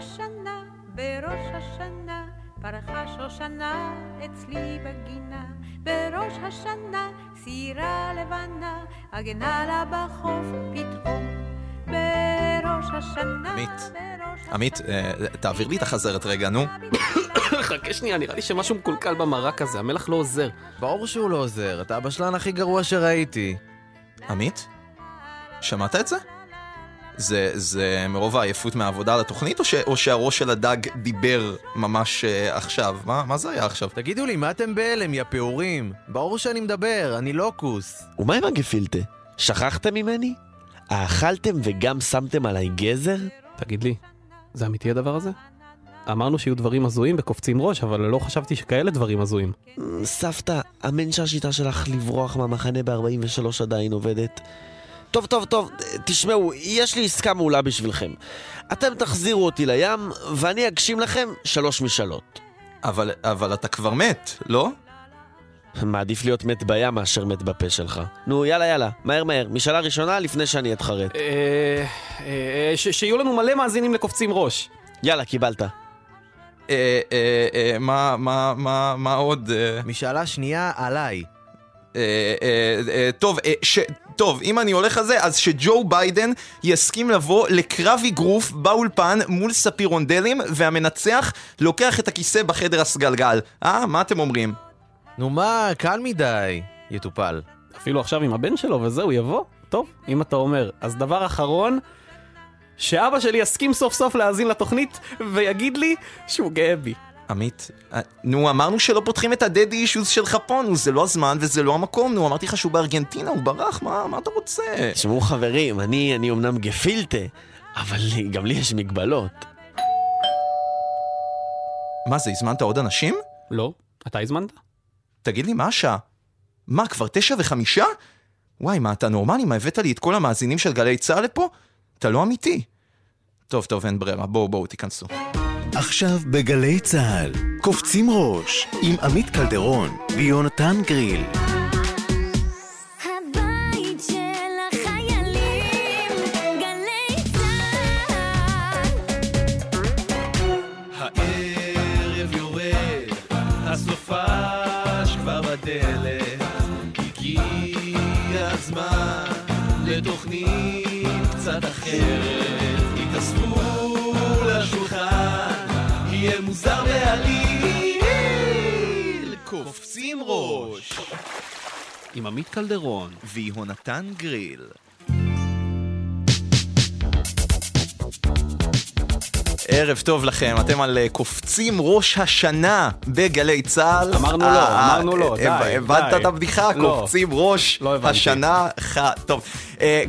השנה, בראש השנה, פרחה שושנה אצלי בגינה. בראש השנה, סירה לבנה, הגנה לה בחוף פתאום. בראש השנה, עמית, עמית, אה, תעביר לי את החזרת רגע, נו. חכה שנייה, נראה לי שמשהו מקולקל במרק הזה, המלח לא עוזר. ברור שהוא לא עוזר, אתה הבשלן הכי גרוע שראיתי. עמית? שמעת את זה? זה, זה מרוב העייפות מהעבודה על התוכנית, או, ש, או שהראש של הדג דיבר ממש uh, עכשיו? מה, מה זה היה עכשיו? תגידו לי, מה אתם בהלם, יא פעורים? ברור שאני מדבר, אני כוס. ומה עם הגפילטה? שכחתם ממני? אכלתם וגם שמתם עליי גזר? תגיד לי, זה אמיתי הדבר הזה? אמרנו שיהיו דברים הזויים וקופצים ראש, אבל לא חשבתי שכאלה דברים הזויים. סבתא, אמן שהשיטה שלך לברוח מהמחנה ב-43 עדיין עובדת. טוב, טוב, טוב, תשמעו, יש לי עסקה מעולה בשבילכם. אתם תחזירו אותי לים, ואני אגשים לכם שלוש משאלות. אבל, אבל אתה כבר מת, לא? מעדיף להיות מת בים מאשר מת בפה שלך. נו, יאללה, יאללה, מהר מהר. משאלה ראשונה לפני שאני אתחרט. אה... אה... ש- שיהיו לנו מלא מאזינים לקופצים ראש. יאללה, קיבלת. אה, אה, אה, מה, מה, מה, מה עוד? אה, משאלה שנייה עליי. אה, אה, אה, טוב, אה, ש... טוב, אם אני הולך על זה, אז שג'ו ביידן יסכים לבוא לקרב אגרוף באולפן מול ספירונדלים, והמנצח לוקח את הכיסא בחדר הסגלגל. אה, מה אתם אומרים? נו מה, קל מדי. יטופל. אפילו עכשיו עם הבן שלו וזהו, יבוא. טוב, אם אתה אומר. אז דבר אחרון, שאבא שלי יסכים סוף סוף להאזין לתוכנית ויגיד לי שהוא גאה בי. עמית, נו, אמרנו שלא פותחים את הדדי אישוז שלך פה, נו, זה לא הזמן וזה לא המקום, נו, אמרתי לך שהוא בארגנטינה, הוא ברח, מה, מה אתה רוצה? תשמעו חברים, אני, אני אמנם גפילטה, אבל גם לי יש מגבלות. מה זה, הזמנת עוד אנשים? לא? אתה הזמנת? תגיד לי, מה השעה? מה, כבר תשע וחמישה? וואי, מה, אתה נורמלי? מה, הבאת לי את כל המאזינים של גלי צהר לפה? אתה לא אמיתי. טוב, טוב, אין ברירה, בואו, בואו, תיכנסו. עכשיו בגלי צה"ל, קופצים ראש עם עמית קלדרון ויונתן גריל. הבית של החיילים, מוזר בעליל, קופצים ראש. עם עמית קלדרון. ויהונתן גריל. ערב טוב לכם, אתם על אה, קופצים ראש השנה בגלי צה"ל. אמרנו לא, אה, אמרנו לא, אה, די, הבנת. את הבדיחה? לא. קופצים ראש לא הבנתי. השנה. טוב,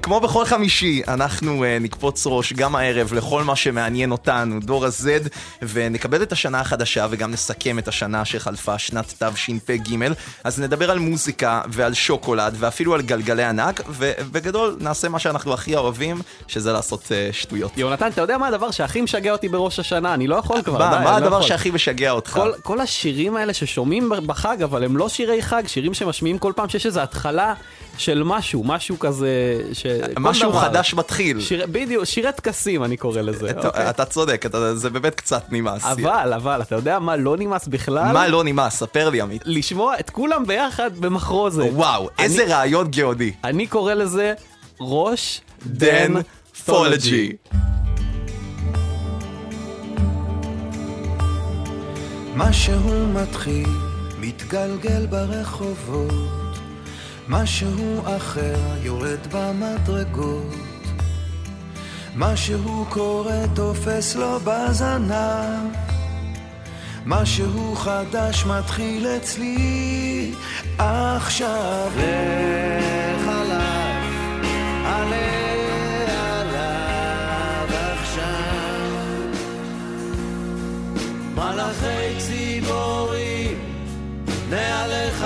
כמו בכל חמישי, אנחנו אה, נקפוץ ראש גם הערב לכל מה שמעניין אותנו, דור ה-Z, ונקבל את השנה החדשה וגם נסכם את השנה שחלפה, שנת תשפ"ג. אז נדבר על מוזיקה ועל שוקולד ואפילו על גלגלי ענק, ובגדול נעשה מה שאנחנו הכי אוהבים, שזה לעשות אה, שטויות. יונתן, אתה יודע מה הדבר שהכי משגע אותי בראש השנה? אני לא יכול כבר, מה, די, מה לא הדבר יכול. שהכי משגע אותך? כל, כל השירים האלה ששומעים בחג, אבל הם לא שירי חג, שירים שמשמיעים כל פעם שיש איזו התחלה של משהו, משהו כזה... ש... משהו דבר. חדש מתחיל. שיר... בדיוק, שירי טקסים אני קורא לזה. אתה- אוקיי. אתה צודק, אתה- זה באמת קצת נמאס. אבל, אבל, אתה יודע מה לא נמאס בכלל? מה לא נמאס? ספר לי עמית. לשמוע את כולם ביחד במחרוזת. וואו, איזה רעיון גאוני. אני קורא לזה ראש דן פולג'י. משהו מתחיל, מתגלגל ברחובות, משהו אחר יורד במדרגות, משהו קורה תופס לו בזנב, משהו חדש מתחיל אצלי עכשיו. לך עליו, עליו. מלאכי ציבורים מעליך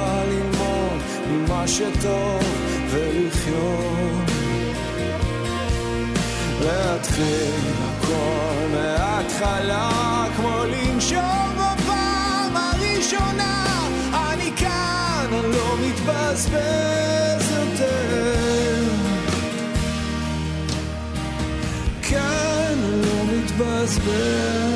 ממה שטוב ולחיות. להתחיל הכל מההתחלה, כמו לנשום בפעם הראשונה. אני כאן, אני לא מתבזבז יותר. כאן אני לא מתבזבז.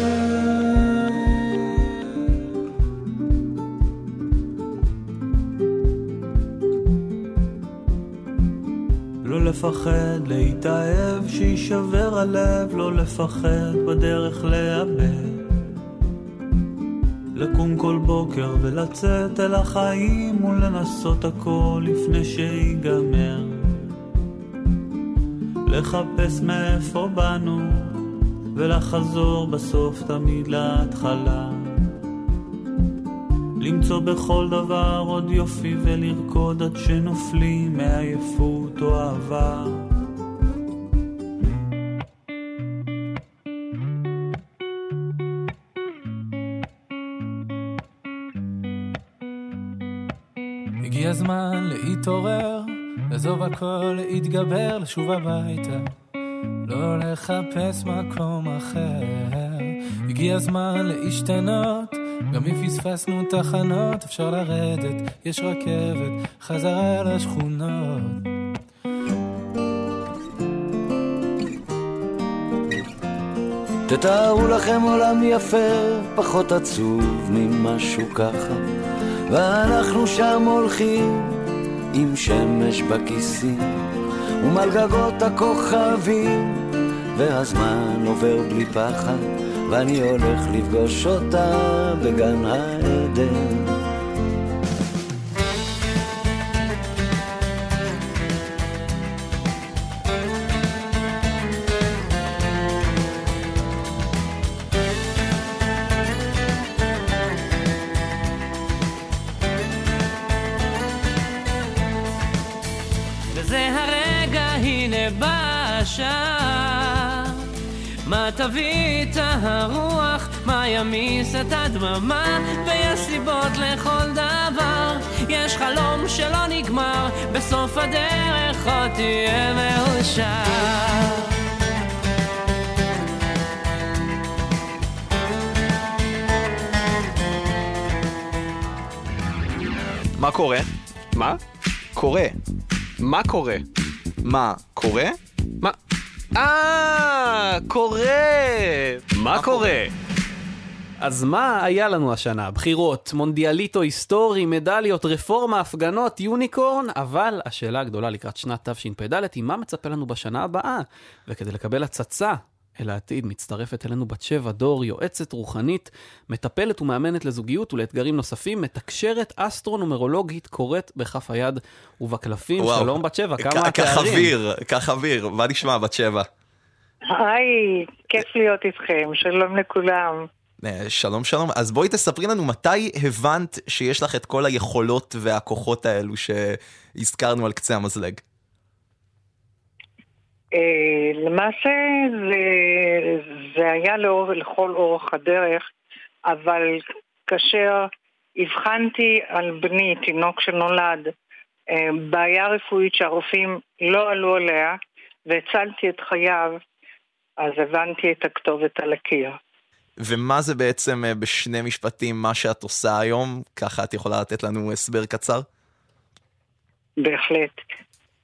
לפחד להתאהב, שיישבר הלב, לא לפחד בדרך לאבד. לקום כל בוקר ולצאת אל החיים ולנסות הכל לפני שיגמר. לחפש מאיפה באנו ולחזור בסוף תמיד להתחלה. למצוא בכל דבר עוד יופי ולרקוד עד שנופלים מעייפות או אהבה. הגיע הזמן להתעורר, לעזוב הכל, להתגבר, לשוב הביתה. לא לחפש מקום אחר. הגיע הזמן להשתנות, גם אם פספסנו תחנות, אפשר לרדת, יש רכבת, חזרה לשכונות. תתארו לכם עולם יפה, פחות עצוב ממשהו ככה, ואנחנו שם הולכים עם שמש בכיסים, ומעל גגות הכוכבים, והזמן עובר בלי פחד, ואני הולך לפגוש אותה בגן העדן. את הדממה, ויש סיבות לכל דבר. יש חלום שלא נגמר, בסוף הדרך עוד תהיה מאושר. מה קורה? מה? קורה. מה קורה? מה, קורה? מה? אה, קורה! מה קורה? אז מה היה לנו השנה? בחירות, מונדיאליטו היסטורי, מדליות, רפורמה, הפגנות, יוניקורן, אבל השאלה הגדולה לקראת שנת תשפ"ד היא מה מצפה לנו בשנה הבאה? וכדי לקבל הצצה אל העתיד מצטרפת אלינו בת שבע דור, יועצת רוחנית, מטפלת ומאמנת לזוגיות ולאתגרים נוספים, מתקשרת אסטרונומרולוגית, קוראת בכף היד ובקלפים. וואו. שלום בת שבע, כמה התארים? אוויר, קח אוויר. מה נשמע, בת שבע? היי, כיף להיות איתכם, שלום לכולם. אה, שלום שלום. אז בואי תספרי לנו מתי הבנת שיש לך את כל היכולות והכוחות האלו שהזכרנו על קצה המזלג. אה, למעשה זה, זה היה לאור, לכל אורך הדרך, אבל כאשר הבחנתי על בני, תינוק שנולד, אה, בעיה רפואית שהרופאים לא עלו עליה, והצלתי את חייו, אז הבנתי את הכתובת על הקיר. ומה זה בעצם אה, בשני משפטים מה שאת עושה היום? ככה את יכולה לתת לנו הסבר קצר? בהחלט.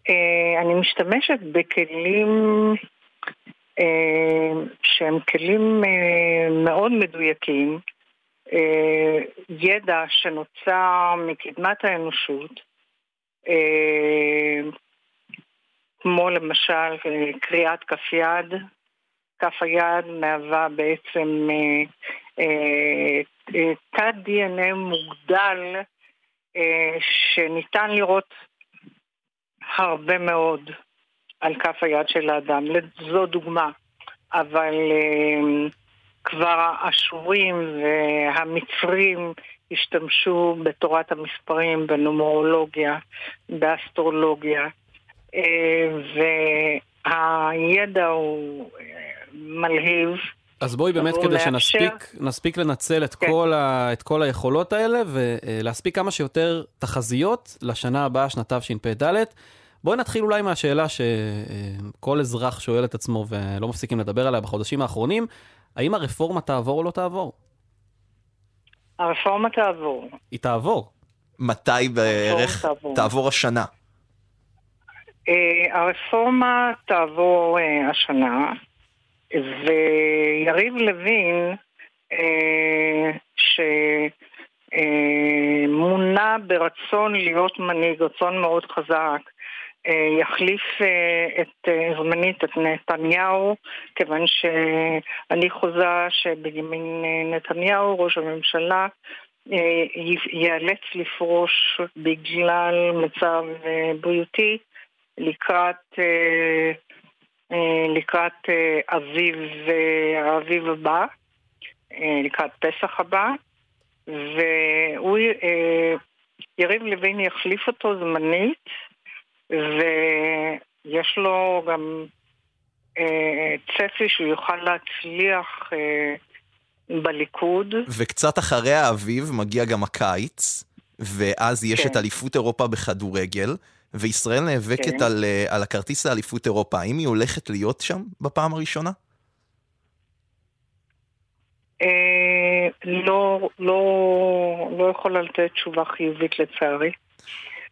אה, אני משתמשת בכלים אה, שהם כלים מאוד מדויקים, ידע שנוצר מקדמת האנושות, כמו למשל קריאת כף יד. כף היד מהווה בעצם אה, אה, אה, תת דנ"א מוגדל שניתן לראות הרבה מאוד על כף היד של האדם. זו דוגמה. אבל כבר האשורים והמצרים השתמשו בתורת המספרים, בנומרולוגיה, באסטרולוגיה, והידע הוא מלהיב, אז בואי באמת כדי לאפשר- שנספיק נספיק לנצל את, כן. כל ה, את כל היכולות האלה ולהספיק כמה שיותר תחזיות לשנה הבאה, שנת תשפ"ד. בואי נתחיל אולי מהשאלה שכל אזרח שואל את עצמו ולא מפסיקים לדבר עליה בחודשים האחרונים, האם הרפורמה תעבור או לא תעבור? הרפורמה תעבור. היא תעבור. מתי בערך תעבור. תעבור השנה? אה, הרפורמה תעבור אה, השנה, ויריב לוין, אה, שמונה ברצון להיות מנהיג, רצון מאוד חזק, אה, יחליף אה, את אה, זמנית, את נתניהו, כיוון שאני חוזה שבנימין אה, נתניהו, ראש הממשלה, אה, ייאלץ לפרוש בגלל מצב אה, בריאותי לקראת, אה, אה, לקראת אה, אביב, אה, האביב הבא, אה, לקראת פסח הבא, והוא, אה, יריב לוין יחליף אותו זמנית, ויש לו גם אה, צפי שהוא יוכל להצליח אה, בליכוד. וקצת אחרי האביב מגיע גם הקיץ, ואז יש כן. את אליפות אירופה בכדורגל, וישראל נאבקת כן. על, אה, על הכרטיס לאליפות אירופה. האם היא הולכת להיות שם בפעם הראשונה? אה, לא, לא, לא יכולה לתת תשובה חיובית לצערי.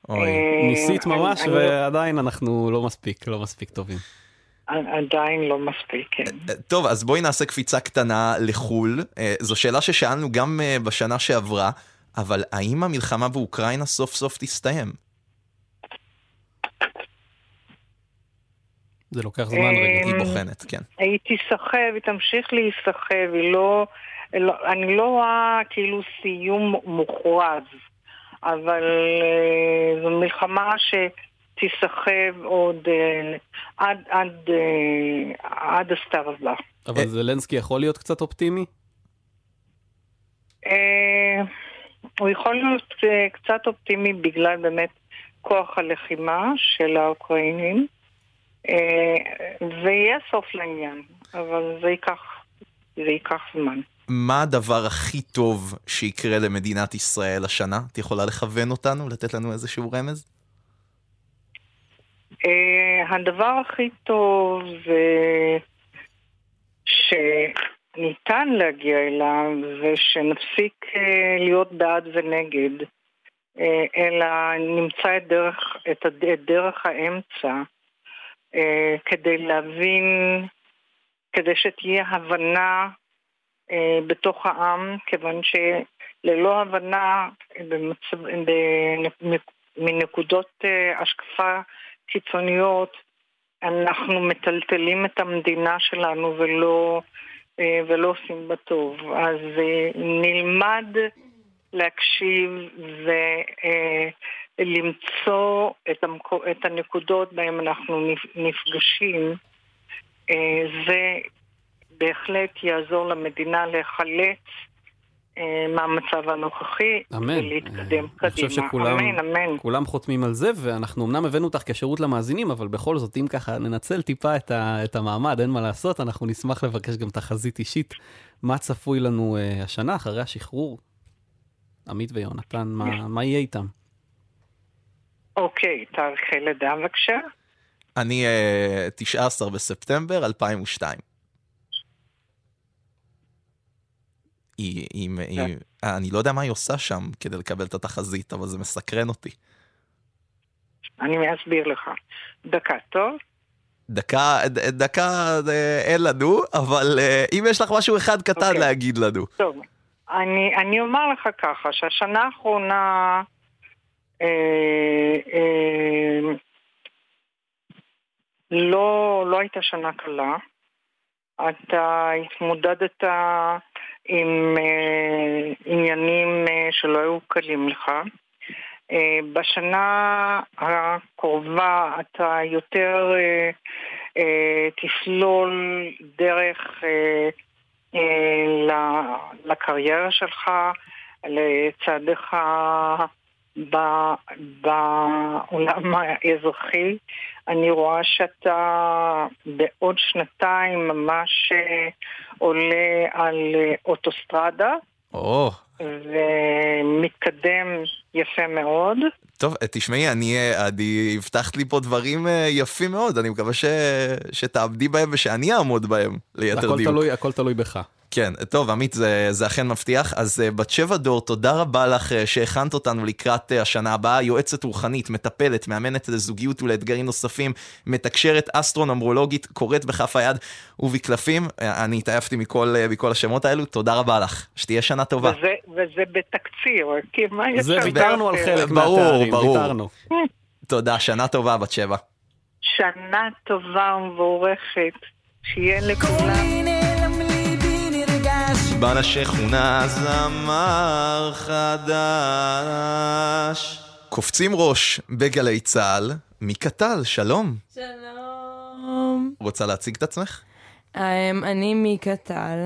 אוי. אה, ניסית אני- ממש אני- ועדיין אנחנו לא מספיק, לא מספיק טובים. עדיין לא מספיק, כן. טוב, אז בואי נעשה קפיצה קטנה לחו"ל. אה, זו שאלה ששאלנו גם אה, בשנה שעברה, אבל האם המלחמה באוקראינה סוף סוף תסתיים? זה לוקח זמן רגע. היא בוחנת, כן. היא תיסחב, היא תמשיך להיסחב, היא לא, לא... אני לא רואה כאילו סיום מוכרז, אבל אה, זו מלחמה שתיסחב עוד אה, עד, עד, אה, עד הסתיו הבא. אבל זלנסקי יכול להיות קצת אופטימי? הוא יכול להיות קצת אופטימי בגלל באמת כוח הלחימה של האוקראינים, ויהיה סוף לעניין, אבל זה ייקח, זה ייקח זמן. מה הדבר הכי טוב שיקרה למדינת ישראל השנה? את יכולה לכוון אותנו? לתת לנו איזשהו רמז? אה, הדבר הכי טוב זה שניתן להגיע אליו ושנפסיק אה, להיות בעד ונגד, אה, אלא נמצא את דרך, את דרך האמצע אה, כדי להבין, כדי שתהיה הבנה אה, בתוך העם, כיוון שללא הבנה בנק- מנקודות אה, השקפה קיצוניות, אנחנו מטלטלים את המדינה שלנו ולא, אה, ולא עושים בה טוב. אז אה, נלמד להקשיב ולמצוא את, המקו, את הנקודות בהן אנחנו נפ- נפגשים. אה, זה בהחלט יעזור למדינה להיחלץ אה, מהמצב הנוכחי אמן. ולהתקדם אני חושב קדימה. שכולם אמן, אמן. כולם חותמים על זה, ואנחנו אמנם הבאנו אותך כשירות למאזינים, אבל בכל זאת, אם ככה ננצל טיפה את, ה, את המעמד, אין מה לעשות, אנחנו נשמח לבקש גם תחזית אישית. מה צפוי לנו uh, השנה אחרי השחרור? עמית ויונתן, מה, מה יהיה איתם? אוקיי, תאריכי לידה בבקשה. אני אה, 19 בספטמבר 2002. היא, היא, היא, אני לא יודע מה היא עושה שם כדי לקבל את התחזית, אבל זה מסקרן אותי. אני אסביר לך. דקה, טוב? דקה, ד- דקה אה, אין לנו, אבל אה, אם יש לך משהו אחד קטן אוקיי. להגיד לנו. טוב. אני, אני אומר לך ככה, שהשנה האחרונה אה, אה, לא, לא הייתה שנה קלה. אתה התמודדת עם אה, עניינים אה, שלא היו קלים לך. אה, בשנה הקרובה אתה יותר אה, אה, תסלול דרך אה, אה, לקריירה שלך, לצעדיך בעולם האזרחי. אני רואה שאתה בעוד שנתיים ממש אה, עולה על אה, אוטוסטרדה או, ומתקדם יפה מאוד. טוב, אה, תשמעי, אני, אני הבטחת לי פה דברים יפים מאוד, אני מקווה ש, שתעמדי בהם ושאני אעמוד בהם, ליתר הכל דיוק. תלוי, הכל תלוי בך. כן, טוב, עמית, זה, זה אכן מבטיח. אז uh, בת שבע דור, תודה רבה לך uh, שהכנת אותנו לקראת uh, השנה הבאה. יועצת רוחנית, מטפלת, מאמנת לזוגיות ולאתגרים נוספים, מתקשרת, אסטרונומרולוגית, קוראת בכף היד ובקלפים. אני התעייפתי מכל, מכל השמות האלו, תודה רבה לך. שתהיה שנה טובה. וזה, וזה בתקציר, כי מה יש זה ויתרנו על? חלק ברור, מהתארים, ברור. ויתרנו. תודה, שנה טובה, בת שבע. שנה טובה ומבורכת, שיהיה לכולם. בנה שכונה זמר חדש. קופצים ראש בגלי צה"ל, מיקה טל, שלום. שלום. רוצה להציג את עצמך? אממ, אני מיקה טל,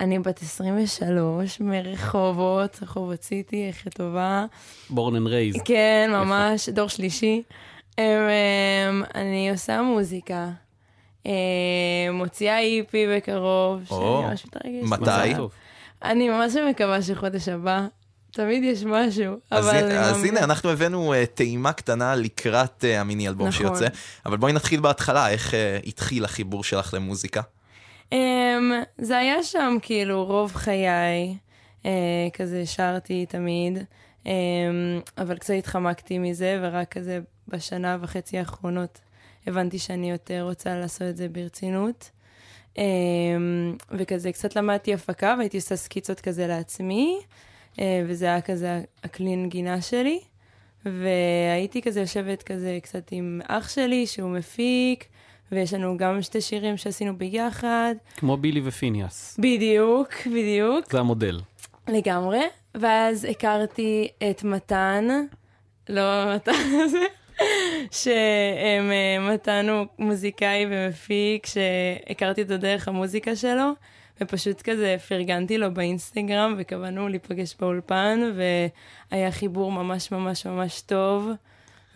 אני בת 23, מרחובות, רחובות city, הכי טובה. Born and raised. כן, ממש, דור שלישי. אממ, אממ, אני עושה מוזיקה. אממ, מוציאה EP בקרוב, או, שאני ממש מתרגשת. מתי? אני ממש מקווה שחודש הבא, תמיד יש משהו, אז, אבל... אז אני הנה, אנחנו הבאנו uh, טעימה קטנה לקראת uh, המיני אלבום נכון. שיוצא, אבל בואי נתחיל בהתחלה, איך uh, התחיל החיבור שלך למוזיקה? Um, זה היה שם כאילו רוב חיי, uh, כזה שרתי תמיד, um, אבל קצת התחמקתי מזה, ורק כזה בשנה וחצי האחרונות הבנתי שאני יותר רוצה לעשות את זה ברצינות. Um, וכזה קצת למדתי הפקה והייתי עושה סקיצות כזה לעצמי, uh, וזה היה כזה הכלי נגינה שלי. והייתי כזה יושבת כזה קצת עם אח שלי שהוא מפיק, ויש לנו גם שתי שירים שעשינו ביחד. כמו בילי ופיניאס. בדיוק, בדיוק, זה המודל. לגמרי. ואז הכרתי את מתן, לא מתן הזה, שמתן הוא מוזיקאי ומפיק, שהכרתי אותו דרך המוזיקה שלו, ופשוט כזה פרגנתי לו באינסטגרם, וקבענו להיפגש באולפן, והיה חיבור ממש ממש ממש טוב.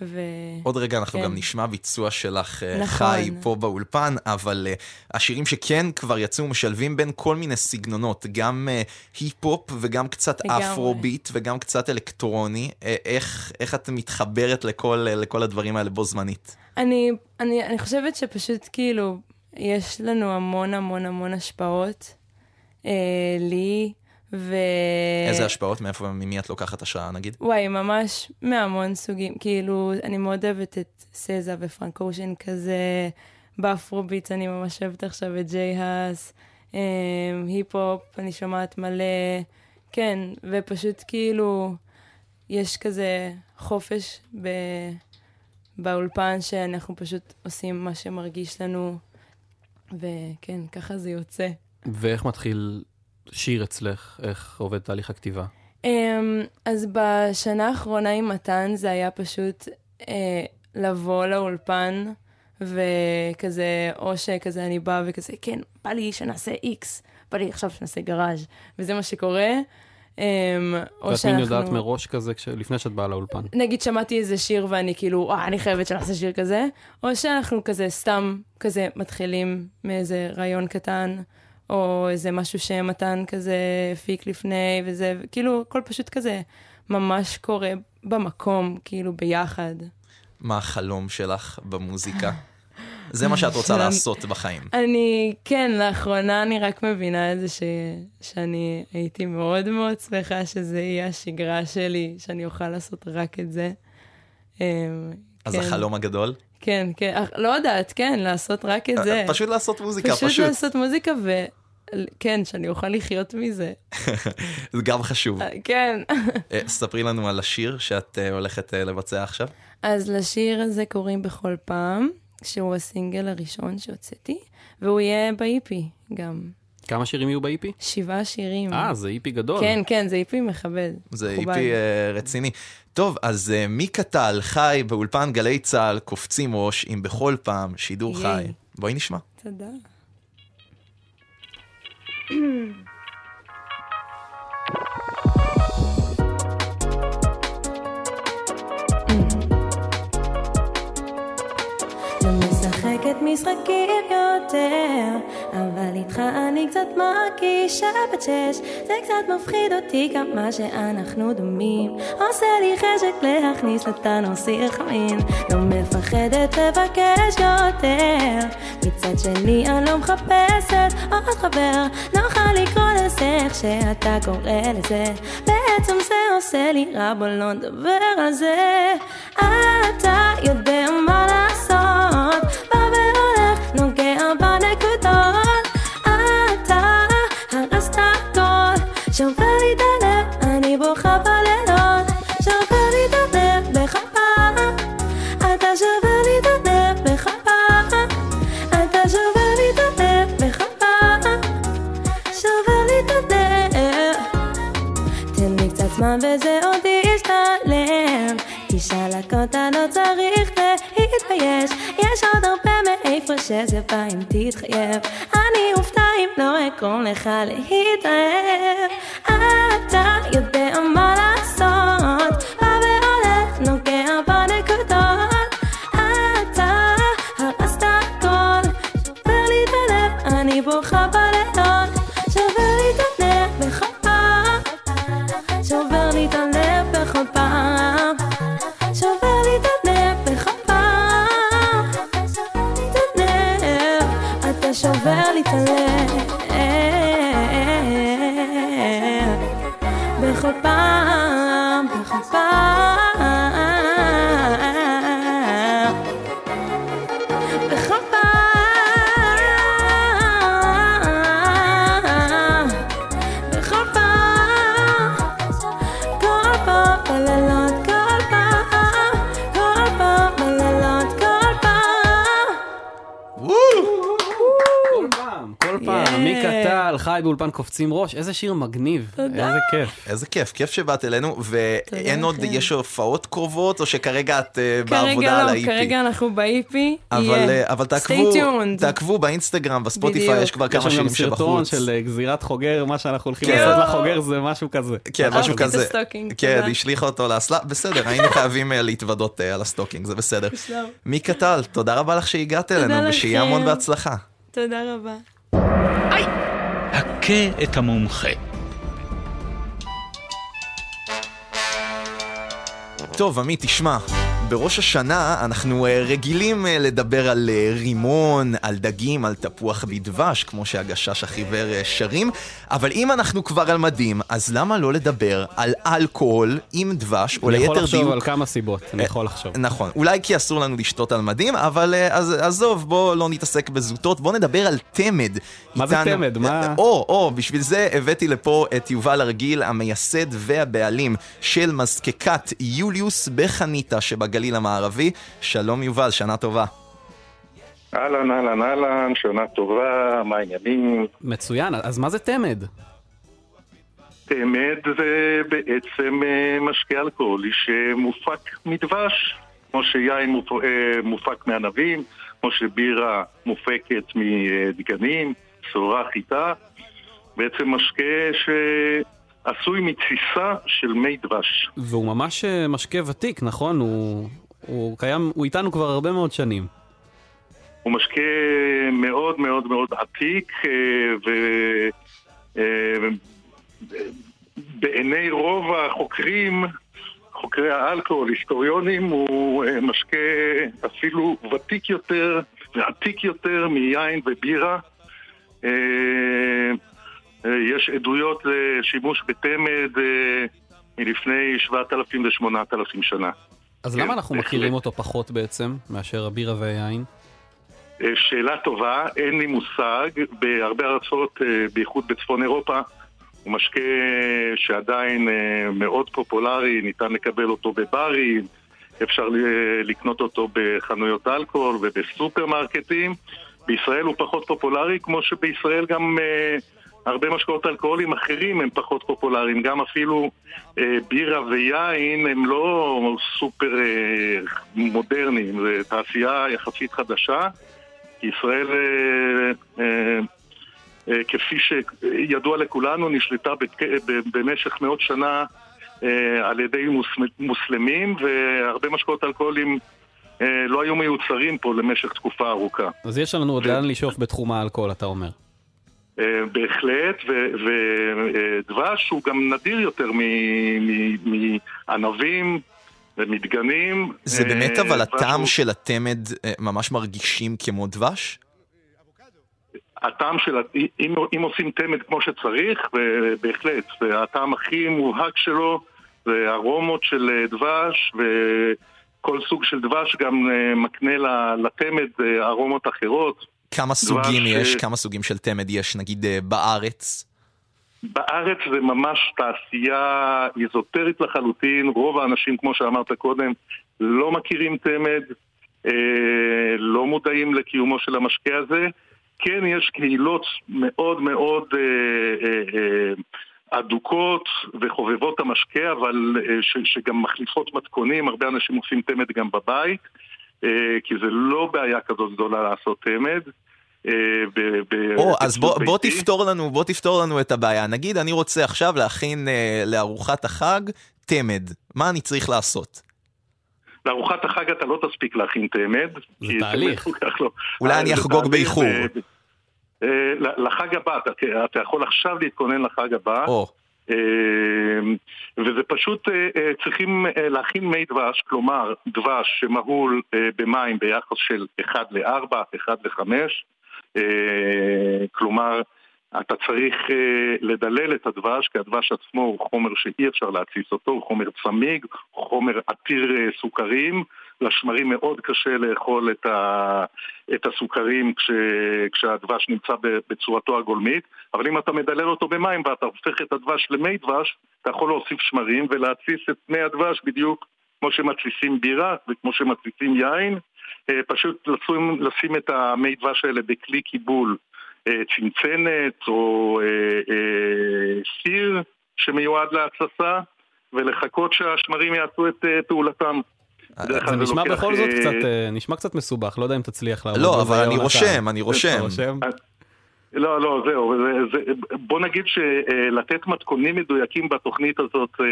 ו... עוד רגע אנחנו כן. גם נשמע ביצוע שלך uh, נכון. חי פה באולפן, אבל uh, השירים שכן כבר יצאו משלבים בין כל מיני סגנונות, גם uh, היפ-הופ וגם קצת לגמרי. אפרוביט וגם קצת אלקטרוני. Uh, איך, איך את מתחברת לכל, uh, לכל הדברים האלה בו זמנית? אני, אני, אני חושבת שפשוט כאילו, יש לנו המון המון המון השפעות, אה, לי, ו... איזה השפעות, מאיפה, ממי את לוקחת השראה נגיד? וואי, ממש מהמון סוגים, כאילו, אני מאוד אוהבת את SZA ופרנק אושן כזה, ב Afrobeats אני ממש אוהבת עכשיו את J Hus, אה, היפ-הופ, אני שומעת מלא, כן, ופשוט כאילו, יש כזה חופש ב... באולפן, שאנחנו פשוט עושים מה שמרגיש לנו, וכן, ככה זה יוצא. ואיך מתחיל שיר אצלך? איך עובד תהליך הכתיבה? Um, אז בשנה האחרונה עם מתן זה היה פשוט uh, לבוא לאולפן וכזה, או שכזה אני באה וכזה, כן, בא לי שנעשה איקס, בא לי עכשיו שנעשה גראז', וזה מה שקורה. Um, או ואת מין יודעת שאנחנו, מראש כזה כש- לפני שאת באה לאולפן. נגיד שמעתי איזה שיר ואני כאילו, אה, אני חייבת שנעשה שיר כזה, או שאנחנו כזה סתם כזה מתחילים מאיזה רעיון קטן, או איזה משהו שמתן כזה הפיק לפני, וזה, כאילו, הכל פשוט כזה ממש קורה במקום, כאילו, ביחד. מה החלום שלך במוזיקה? זה מה שאת רוצה. לעשות בחיים. אני, כן, לאחרונה אני רק מבינה את זה ש, שאני הייתי מאוד מאוד שמחה שזה יהיה השגרה שלי, שאני אוכל לעשות רק את זה. אמ, אז כן. החלום הגדול? כן, כן, לא יודעת, כן, לעשות רק את זה. פשוט לעשות מוזיקה, פשוט. פשוט. לעשות מוזיקה, וכן, שאני אוכל לחיות מזה. זה גם חשוב. כן. אה, ספרי לנו על השיר שאת אה, הולכת אה, לבצע עכשיו. אז לשיר הזה קוראים בכל פעם, שהוא הסינגל הראשון שהוצאתי, והוא יהיה באיפי גם. כמה שירים יהיו ב-EP? שבעה שירים. אה, זה EP גדול. כן, כן, זה EP מכבד. זה EP רציני. טוב, אז uh, מי קטל חי באולפן גלי צה"ל, קופצים ראש, אם בכל פעם, שידור חי. בואי נשמע. תודה. משחקת משחקים יותר אבל איתך אני קצת מרגישה בת שש זה קצת מפחיד אותי כמה שאנחנו דומים. עושה לי חשק להכניס לתנו סיר חמין לא מפחדת לבקש יותר. מצד שני אני לא מחפשת עוד חבר. נוכל לקרוא לזה איך שאתה קורא לזה. בעצם זה עושה לי רע בוא לא נדבר על זה. אתה יודע מה לעשות שזה בא אם תתחייב. אני אופתע אם לא אקרום לך להתאהב אתה יודע מה לעשות טל, חי באולפן קופצים ראש, איזה שיר מגניב, תודה. איזה כיף. איזה כיף, כיף שבאת אלינו, ואין עוד, לכם. יש הופעות קרובות, או שכרגע את אה, בעבודה כרגע על לא, ה-EP? כרגע אנחנו ב-EP. אבל, אה, אבל תעקבו. תעקבו באינסטגרם, בספוטיפיי. יש כבר יש כמה שם גם שירים סרטון שבחוץ. של אה, גזירת חוגר, מה שאנחנו הולכים כן. לעשות לחוגר זה משהו כזה. כן, משהו כזה. כן. השליכה אותו לאסלה, בסדר, היינו חייבים להתוודות על ה stalking, זה בסדר. מיקה טל, תודה רבה לך שהגעת אלינו, ושיהיה. המון בהצלחה. תודה רבה. הכה את המומחה. טוב, עמית, תשמע, בראש השנה אנחנו אה, רגילים אה, לדבר על אה, רימון, על דגים, על תפוח בדבש, כמו שהגשש החיוור שרים, אבל אם אנחנו כבר על מדים, אז למה לא לדבר על אלכוהול עם דבש, או אני ליתר יכול לחשוב דיוק... על כמה סיבות, אני יכול לחשוב. נכון, אולי כי אסור לנו לשתות על מדים, אבל אז, עזוב, בוא לא נתעסק בזוטות, בוא נדבר על תמד. מה זה איתנו- תמד? מה- או, או, בשביל זה הבאתי לפה את יובל הרגיל, המייסד והבעלים של מזקקת יוליוס בחניתה שבגליל המערבי. שלום יובל, שנה טובה. אהלן, אהלן, אהלן, שנה טובה, מה העניינים? מצוין, אז מה זה תמד? תמד זה בעצם אה, משקה אלכוהולי שמופק מדבש, כמו שיין מופ... אה, מופק מענבים, כמו שבירה מופקת מדגנים, שעורה חיטה, בעצם משקה שעשוי מתסיסה של מי דבש. והוא ממש אה, משקה ותיק, נכון? הוא, הוא קיים, הוא איתנו כבר הרבה מאוד שנים. הוא משקה מאוד מאוד מאוד עתיק, אה, ו... אה, בעיני רוב החוקרים, חוקרי האלכוהול, היסטוריונים, הוא משקה אפילו ותיק יותר ועתיק יותר מיין ובירה. אה, יש עדויות לשימוש בתמד אה, מלפני 7,000 ל-8,000 שנה. אז כן, למה אנחנו בהחלט. מכירים אותו פחות בעצם, מאשר הבירה והיין? אה, שאלה טובה, אין לי מושג. בהרבה ארצות, בייחוד בצפון אירופה, הוא משקה שעדיין מאוד פופולרי, ניתן לקבל אותו בברים, אפשר לקנות אותו בחנויות אלכוהול ובסופרמרקטים. בישראל הוא פחות פופולרי, כמו שבישראל גם אה, הרבה משקאות אלכוהולים אחרים הם פחות פופולריים. גם אפילו אה, בירה ויין הם לא סופר אה, מודרניים, זו תעשייה יחסית חדשה. ישראל, אה, אה, אה, כפי שידוע לכולנו, נשלטה בת- ב- במשך מאות שנה אה, על ידי מוס- מוסלמים, והרבה משקאות אלכוהולים אה, לא היו מיוצרים פה למשך תקופה ארוכה. אז יש לנו עוד לאן לשאוף בתחום האלכוהול, אתה אומר. אה, בהחלט, ודבש הוא גם נדיר יותר מענבים ומדגנים. זה באמת אה, אבל דבש הטעם של התמד אה, ממש מרגישים כמו דבש? הטעם של, אם, אם עושים תמד כמו שצריך, בהחלט, והטעם הכי מובהק שלו זה ארומות של אה, דבש, וכל סוג של דבש גם אה, מקנה לתמד אה, ארומות אחרות. כמה סוגים יש, אה, כמה סוגים של תמד יש, נגיד אה, בארץ? בארץ זה ממש תעשייה איזוטרית לחלוטין, רוב האנשים, כמו שאמרת קודם, לא מכירים תמד, אה, לא מודעים לקיומו של המשקה הזה. כן, יש קהילות מאוד מאוד אה, אה, אה, אדוקות וחובבות המשקה, אבל אה, ש, שגם מחליפות מתכונים, הרבה אנשים עושים תמד גם בבית, אה, כי זה לא בעיה כזאת גדולה לעשות תמד. אה, ב- ב- או, אז בוא. תפתור לנו, בוא תפתור לנו את הבעיה. נגיד, אני רוצה עכשיו להכין אה, לארוחת החג תמד. מה אני צריך לעשות? לארוחת החג אתה לא תספיק להכין תמד. זה תהליך. לו- אולי אה, אני אחגוג באיחור. אה, לחג הבא, אתה, אתה יכול עכשיו להתכונן לחג הבא. אה, וזה פשוט, אה, אה, צריכים אה, להכין מי דבש, כלומר דבש שמהול במים ביחס של 1 ל-4, 1 ל-5, כלומר אתה צריך לדלל את הדבש, כי הדבש עצמו הוא חומר שאי אפשר להתסיס אותו, הוא חומר צמיג, חומר עתיר סוכרים, לשמרים מאוד קשה לאכול את, ה, את הסוכרים כש, כשהדבש נמצא בצורתו הגולמית, אבל אם אתה מדלל אותו במים ואתה הופך את הדבש למי דבש, אתה יכול להוסיף שמרים ולהתסיס את מי הדבש בדיוק כמו שמתסיסים בירה וכמו שמתסיסים יין, אה, פשוט לשים, לשים את המי דבש האלה בכלי קיבול, אה, צנצנת או אה, סיר שמיועד להתססה, ולחכות שהשמרים יעשו את פעולתם. בדרך זה נשמע בכל זאת אה, קצת, אה, נשמע קצת מסובך, לא יודע אם תצליח לעבוד לא, אבל אני. רושם, אני רושם. לא, לא, זהו, זה, זה, בוא נגיד שלתת מתכונים מדויקים בתוכנית הזאת אה,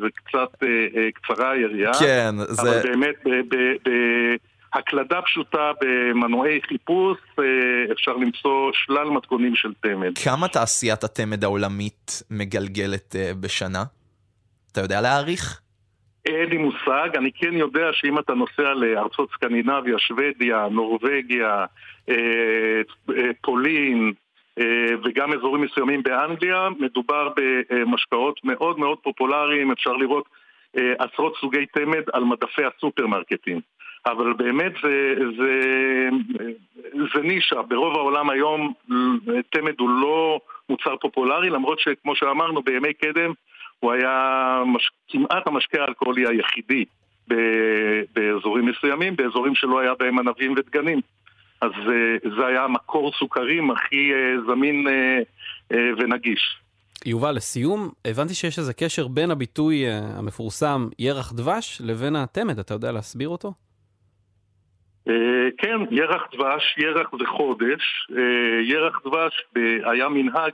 זה קצת אה, אה, קצרה היריעה. כן, אבל זה- באמת, ב- ב- בהקלדה פשוטה במנועי חיפוש אה, אפשר למצוא שלל מתכונים של תמד. כמה תעשיית התמד העולמית מגלגלת אה, בשנה? אתה יודע להעריך? אין לי מושג, אני כן יודע שאם אתה נוסע לארצות סקנדינביה, שוודיה, נורבגיה, אה, אה, פולין אה, וגם אזורים מסוימים באנגליה, מדובר במשקאות מאוד מאוד פופולריים, אפשר לראות עשרות סוגי תמד על מדפי הסופרמרקטים. אבל באמת זה, זה, זה נישה, ברוב העולם היום תמד הוא לא מוצר פופולרי, למרות שכמו שאמרנו בימי קדם הוא היה מש... כמעט המשקה האלכוהולי היחידי ב- באזורים מסוימים, באזורים שלא היה בהם ענבים ודגנים. אז אה, זה היה מקור סוכרים הכי אה, זמין אה, אה, ונגיש. יובל, לסיום, הבנתי שיש איזה קשר בין הביטוי אה, המפורסם ירח דבש לבין התמד, אתה יודע להסביר אותו? אה, כן, ירח דבש, ירח זה חודש. אה, ירח דבש היה מנהג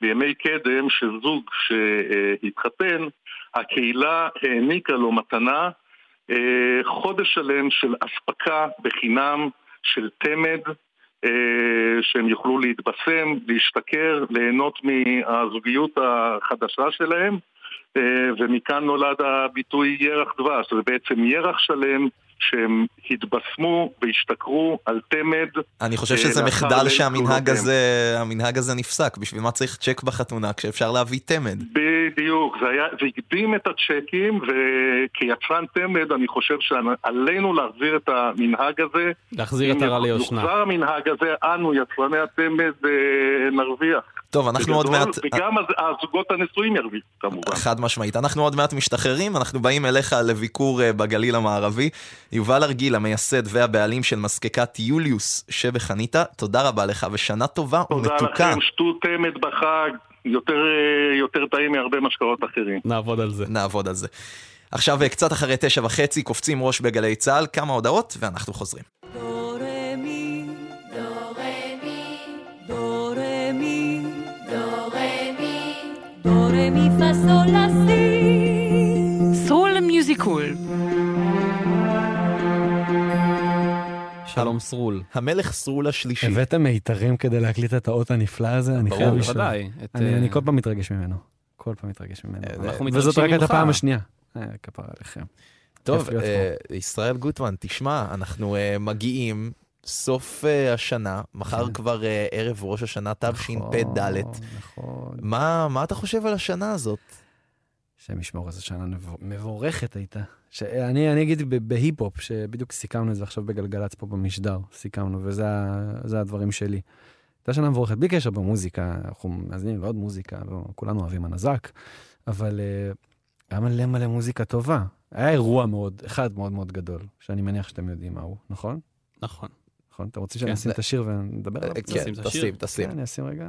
בימי קדם שזוג שהתחתן, הקהילה העניקה לו מתנה אה, חודש שלם של אספקה בחינם של תמד, אה, שהם יוכלו להתבשם, להשתכר, ליהנות מהזוגיות החדשה שלהם, אה, ומכאן נולד הביטוי ירח דבש. זה בעצם ירח שלם שהם התבשמו והשתכרו על תמד. אני חושב אה, שזה מחדל שהמנהג. הזה, המנהג הזה נפסק. בשביל מה צריך צ'ק בחתונה כשאפשר להביא תמד? בדיוק, זה היה, זה הקדים את הצ'קים, וכיצרן תמד אני חושב שעלינו להחזיר את המנהג הזה. להחזיר אם עטרה ליושנה. יוחזר המנהג הזה, אנו, יצרני התמד, אה, נרוויח. טוב, אנחנו עוד מעט... וגם הז- הזוגות הנשואים ירוויחו, כמובן. חד משמעית. אנחנו עוד מעט משתחררים, אנחנו באים אליך לביקור אה, בגליל המערבי. יובל ארגיל, המייסד והבעלים של מזקקת יוליוס שבחניתה, תודה רבה לך ושנה טובה תודה ומתוקה. לכם, שתו תמד בחג, יותר, אה, יותר טעים מהרבה משקאות אחרים. נעבוד על זה. נעבוד על זה. עכשיו אה, קצת אחרי תשע וחצי, קופצים ראש בגלי צה"ל, כמה הודעות ואנחנו חוזרים. Re mi fa sol la si. סרול musical שלום סרול. המלך סרול השלישי. הבאתם מיתרים כדי להקליט את האות הנפלא הזה? אני ברור, חייב לשאול. בוודאי. את, אני אה, אני כל פעם מתרגש ממנו. כל פעם מתרגש ממנו. אנחנו וזאת מתרגשים רק את ממך. הפעם השנייה. אה, כפרה עליכם. טוב, אה, ישראל גוטמן, תשמע, אנחנו אה, מגיעים סוף אה, השנה, מחר כן. כבר אה, ערב ראש השנה תשפ"ד. נכון. מה מה אתה חושב על השנה הזאת? השם ישמור, איזו שנה מבו- מבורכת הייתה. שאני אני אגיד ב- בהיפ-הופ, שבדיוק סיכמנו את זה עכשיו בגלגלצ פה במשדר, סיכמנו, וזה הדברים שלי. הייתה שנה מבורכת, בלי קשר במוזיקה, אנחנו מאזינים לעוד מוזיקה, לא, כולנו אוהבים הנזק, אבל אה, היה מלא מלא מוזיקה טובה. היה אירוע מאוד, אחד מאוד מאוד גדול, שאני מניח שאתם יודעים מהו, נכון? נכון. נכון? אתה רוצה כן. שאני אשים את השיר ונדבר עליו? אה, כן, תשים, תשים. כן, אני אשים רגע.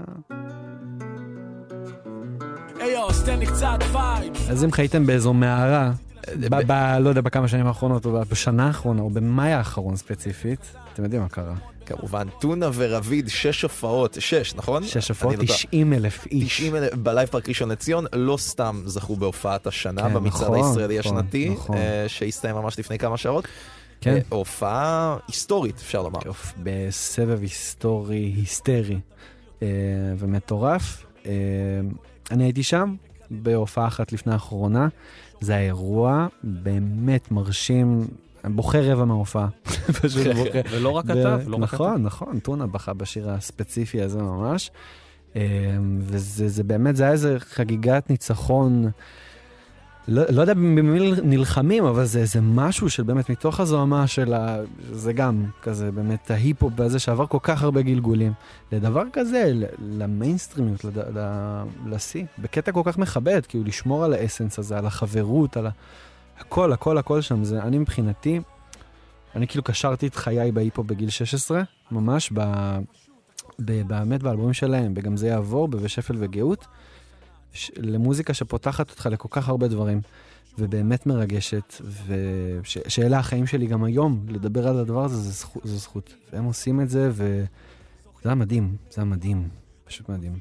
אז אם חייתם באיזו מערה, ב- ב- לא יודע, בכמה שנים האחרונות, או בשנה האחרונה, או במאי האחרון ספציפית, אתם יודעים מה קרה. כמובן, טונה ורביד, שש הופעות, שש, נכון? שש הופעות, אני לא טועה. 90 אלף איש. 90 אלף, בלייב פארק ראשון לציון, לא סתם זכו בהופעת השנה כן, במצעד נכון, הישראלי נכון, השנתי, נכון. אה, שהסתיים ממש לפני כמה שעות. כן. אה, הופעה היסטורית, אפשר לומר. בסבב היסטורי, היסטרי אה, ומטורף. אה, אני הייתי שם בהופעה אחת לפני האחרונה. זה היה אירוע באמת מרשים. בוחר רבע מההופעה. פשוט כן, בוחר. ולא רק אתה, ולא רק נכון, נכון, טונה בכה בשיר הספציפי הזה ממש. וזה זה באמת, זה היה איזה חגיגת ניצחון. לא, לא יודע במי נלחמים, אבל זה איזה משהו של באמת מתוך הזוהמה של ה... זה גם כזה באמת ההיפ-הופ הזה שעבר כל כך הרבה גלגולים. לדבר כזה, למיינסטרימיות, לשיא, בקטע כל כך מכבד, כאילו לשמור על האסנס הזה, על החברות, על ה... הכל, הכל, הכל שם. זה, אני מבחינתי, אני כאילו קשרתי את חיי בהיפ-הופ בגיל 16, ממש, ב... ב- באמת באלבומים שלהם, בגם זה יעבור, ב"ושפל וגאות", ש- למוזיקה שפותחת אותך לכל כך הרבה דברים, ובאמת מרגשת, ושאלה החיים שלי גם היום, לדבר על הדבר הזה, זה זכות. זכות. והם עושים את זה, וזה היה מדהים, זה היה מדהים, פשוט מדהים.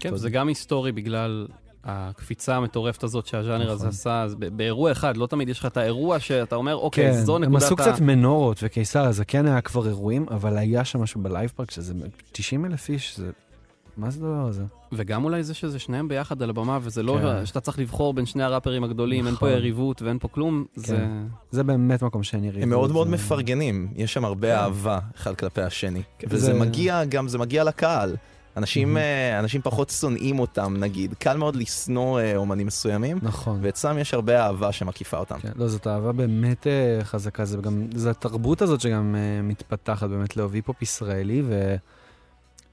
כן, תודה. זה גם היסטורי בגלל הקפיצה המטורפת הזאת שהז'אנר הזה נכון. עשה, אז באירוע אחד, לא תמיד יש לך את האירוע שאתה אומר, אוקיי, כן, זו הם נקודת ה... עשו קצת מנורות וקיסריות, זה כן היה כבר אירועים, אבל היה שם משהו בלייב פארק, שזה 90 אלף איש, זה... מה זה הדבר הזה? וגם אולי זה שזה שניהם ביחד על הבמה, וזה לא כן. שאתה צריך לבחור בין שני הראפרים הגדולים, אין פה נכון. יריבות ואין פה כלום, זה... כן. זה באמת מקום שאין יריבות. הם מאוד מאוד זה- מפרגנים, יש שם הרבה אהבה אחד כלפי השני. וזה זה- מגיע, גם זה מגיע לקהל. אנשים, אה, אנשים פחות שונאים אותם נגיד, קל מאוד לשנוא אה, אומנים מסוימים, נכון. ואצלם יש הרבה אהבה שמקיפה אותם. כן, לא, זאת אהבה באמת אה, חזקה, זה גם, זה התרבות הזאת שגם מתפתחת באמת לאהוב היפ-הופ ישראלי, וזה,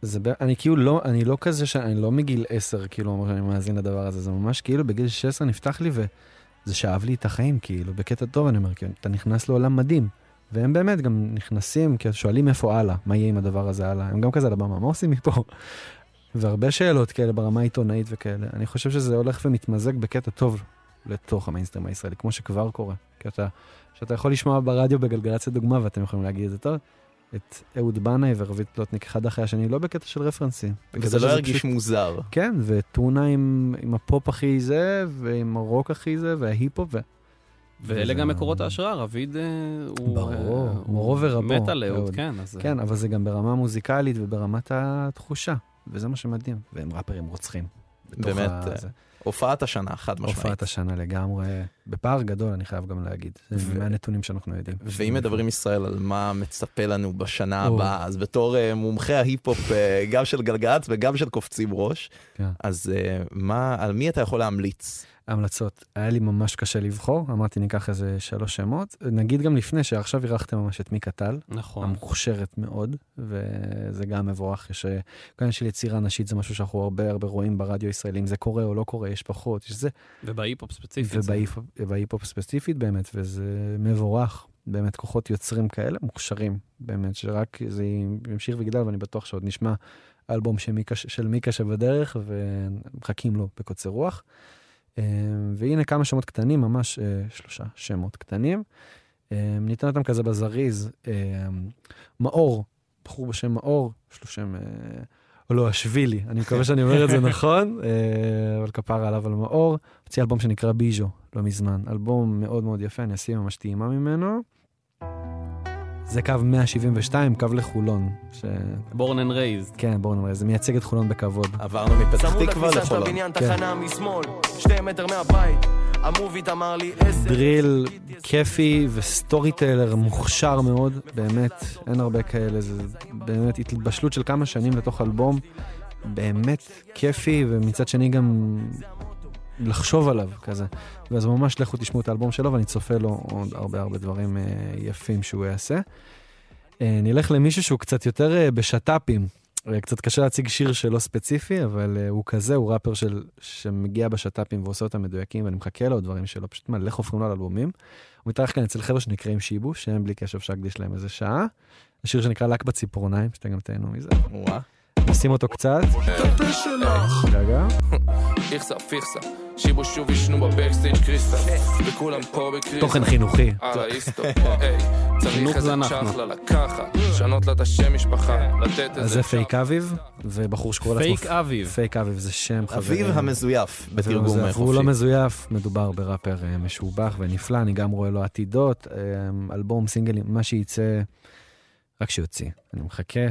ב- אני כאילו לא, אני לא כזה, ש... אני לא מגיל 10, כאילו, אומר שאני מאזין לדבר הזה, זה ממש כאילו בגיל 16 נפתח לי, וזה שאב לי את החיים, כאילו, בקטע טוב אני אומר, כאילו, אתה נכנס לעולם מדהים. והם באמת גם נכנסים, כי שואלים איפה הלאה, מה יהיה עם הדבר הזה הלאה. הם גם כזה על הבמה, מה עושים מפה? והרבה שאלות כאלה ברמה העיתונאית וכאלה. אני חושב שזה הולך ומתמזג בקטע טוב לתוך המיינסטרים הישראלי, כמו שכבר קורה. כי אתה, שאתה יכול לשמוע ברדיו בגלגלצ לדוגמה, ואתם יכולים להגיד את זה טוב, את אהוד בנאי ורביד פלוטניק אחד אחרי השני, לא בקטע של רפרנסים. וזה לא שזה ירגיש פשוט- מוזר. כן, וטונה עם, עם הפופ הכי זה, ועם הרוק הכי זה, וההיפ-הופ, ו... ואלה גם מקורות ההשראה, רביד אה, הוא... ברור, אה, מורו ורבו. מת על אהוד. כן, אז... אה, כן, אבל זה גם ברמה מוזיקלית וברמת התחושה, וזה מה שמדהים. והם ראפרים רוצחים. באמת. הופעת השנה, חד משמעית. הופעת השנה לגמרי, בפער גדול, אני חייב גם להגיד. זה ו- מהנתונים שאנחנו יודעים. ואם מדברים ישראל על מה מצפה לנו בשנה או. הבאה, אז בתור אה, מומחה ההיפ-הופ, אה, גם של גלגלצ וגם של קופצים ראש, כן. אז אה, מה, על מי אתה יכול להמליץ? המלצות. היה לי ממש קשה לבחור, אמרתי ניקח איזה שלוש שמות. נגיד גם לפני, שעכשיו אירחתם ממש את מיקה טל. נכון. המוכשרת מאוד, וזה גם מבורך. יש... כאן של יצירה נשית זה משהו שאנחנו הרבה הרבה רואים ברדיו הישראלי, אם זה קורה או לא קורה, יש פחות, יש זה. ובהיפ-הופ ספציפית. ובהיפ-הופ ספציפית באמת, וזה מבורך. באמת כוחות יוצרים כאלה מוכשרים, באמת, שרק זה ימשיך ויגדל, ואני בטוח שעוד נשמע אלבום של מיקה, של מיקה שבדרך, ומחכים לו בקוצר רוח. אה, והנה כמה שמות קטנים, ממש אה, שלושה שמות קטנים. אה, ניתן אותם כזה בזריז. אה, מאור, בחור בשם מאור, יש לו שם, אה, או לא, השבילי, אני מקווה שאני אומר את זה נכון, אה, אבל כפרה עליו על מאור. הוציא אלבום שנקרא ביז'ו, לא מזמן. אלבום מאוד מאוד יפה, אני אשים ממש טעימה ממנו. זה קו 172, קו לחולון. ש... Born and raised. כן, born and raised, זה מייצג את חולון בכבוד. עברנו מפתח צמוד תקווה לכניסה של לחולון. הבניין, כן. תחנה משמאל, שתי מטר מהבית. ה Moovit אמר לי עשר. דריל כיפי וסטורי טיילר מוכשר מאוד, באמת, אין הרבה כאלה, זה באמת התבשלות של כמה שנים לתוך אלבום, באמת כיפי, ומצד שני גם לחשוב עליו כזה. ואז ממש לכו תשמעו את האלבום שלו, ואני צופה לו עוד הרבה הרבה דברים אה, יפים שהוא יעשה. אה, נלך למישהו שהוא קצת יותר אה, בשת"פים. קצת קשה להציג שיר שלו ספציפי, אבל הוא כזה, הוא ראפר של, שמגיע בשת"פים ועושה אותם מדויקים, ואני מחכה לו דברים שלו, פשוט מלא חופרים לו על אלבומים. הוא מתארח כאן אצל חבר'ה שנקראים שיבוש, שהם בלי קשר אפשר להקדיש להם איזה שעה. השיר שנקרא לק בציפורניים, שאתם גם תהנו מזה. וואה. נשים אותו קצת. רגע. איכסה פיכסה, שיבוש שוב ישנו בבקסטייג' קריסטל, וכולם פה בקריסטל. תוכן חינוכי. חינוך זה אנחנו. צ'חלה לקחת, לשנות לה את השם משפחה, לתת אז זה פייק אביב, ובחור שקורא לעצמו... פייק אביב. פייק אביב זה שם חברים. אביב המזויף, בתרגום חופשי. והוא לא מזויף, מדובר בראפר אה, משובח ונפלא, אני גם רואה לו עתידות, אה, אלבום, סינגלים, מה שייצא, רק שיוציא. אני מחכה,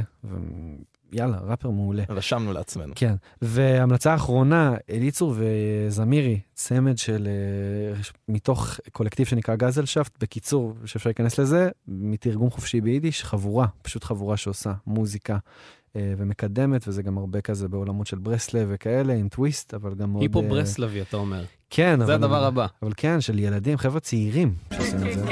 ויאללה, ראפר מעולה. רשמנו לעצמנו. כן, והמלצה אחרונה, אליצור וזמירי, צמד של, אה, מתוך קולקטיב שנקרא גזלשפט, בקיצור, שאפשר להיכנס לזה, מתרגום חופשי ביידיש, חבורה, פשוט חבורה שעושה מוזיקה אה, ומקדמת, וזה גם הרבה כזה בעולמות של ברסלב וכאלה, עם טוויסט, אבל גם מאוד... היפו אה, ברסלבי, אתה אומר. כן, זה אבל... הדבר הבא. אבל כן, של ילדים, חבר'ה צעירים שעושים את זה.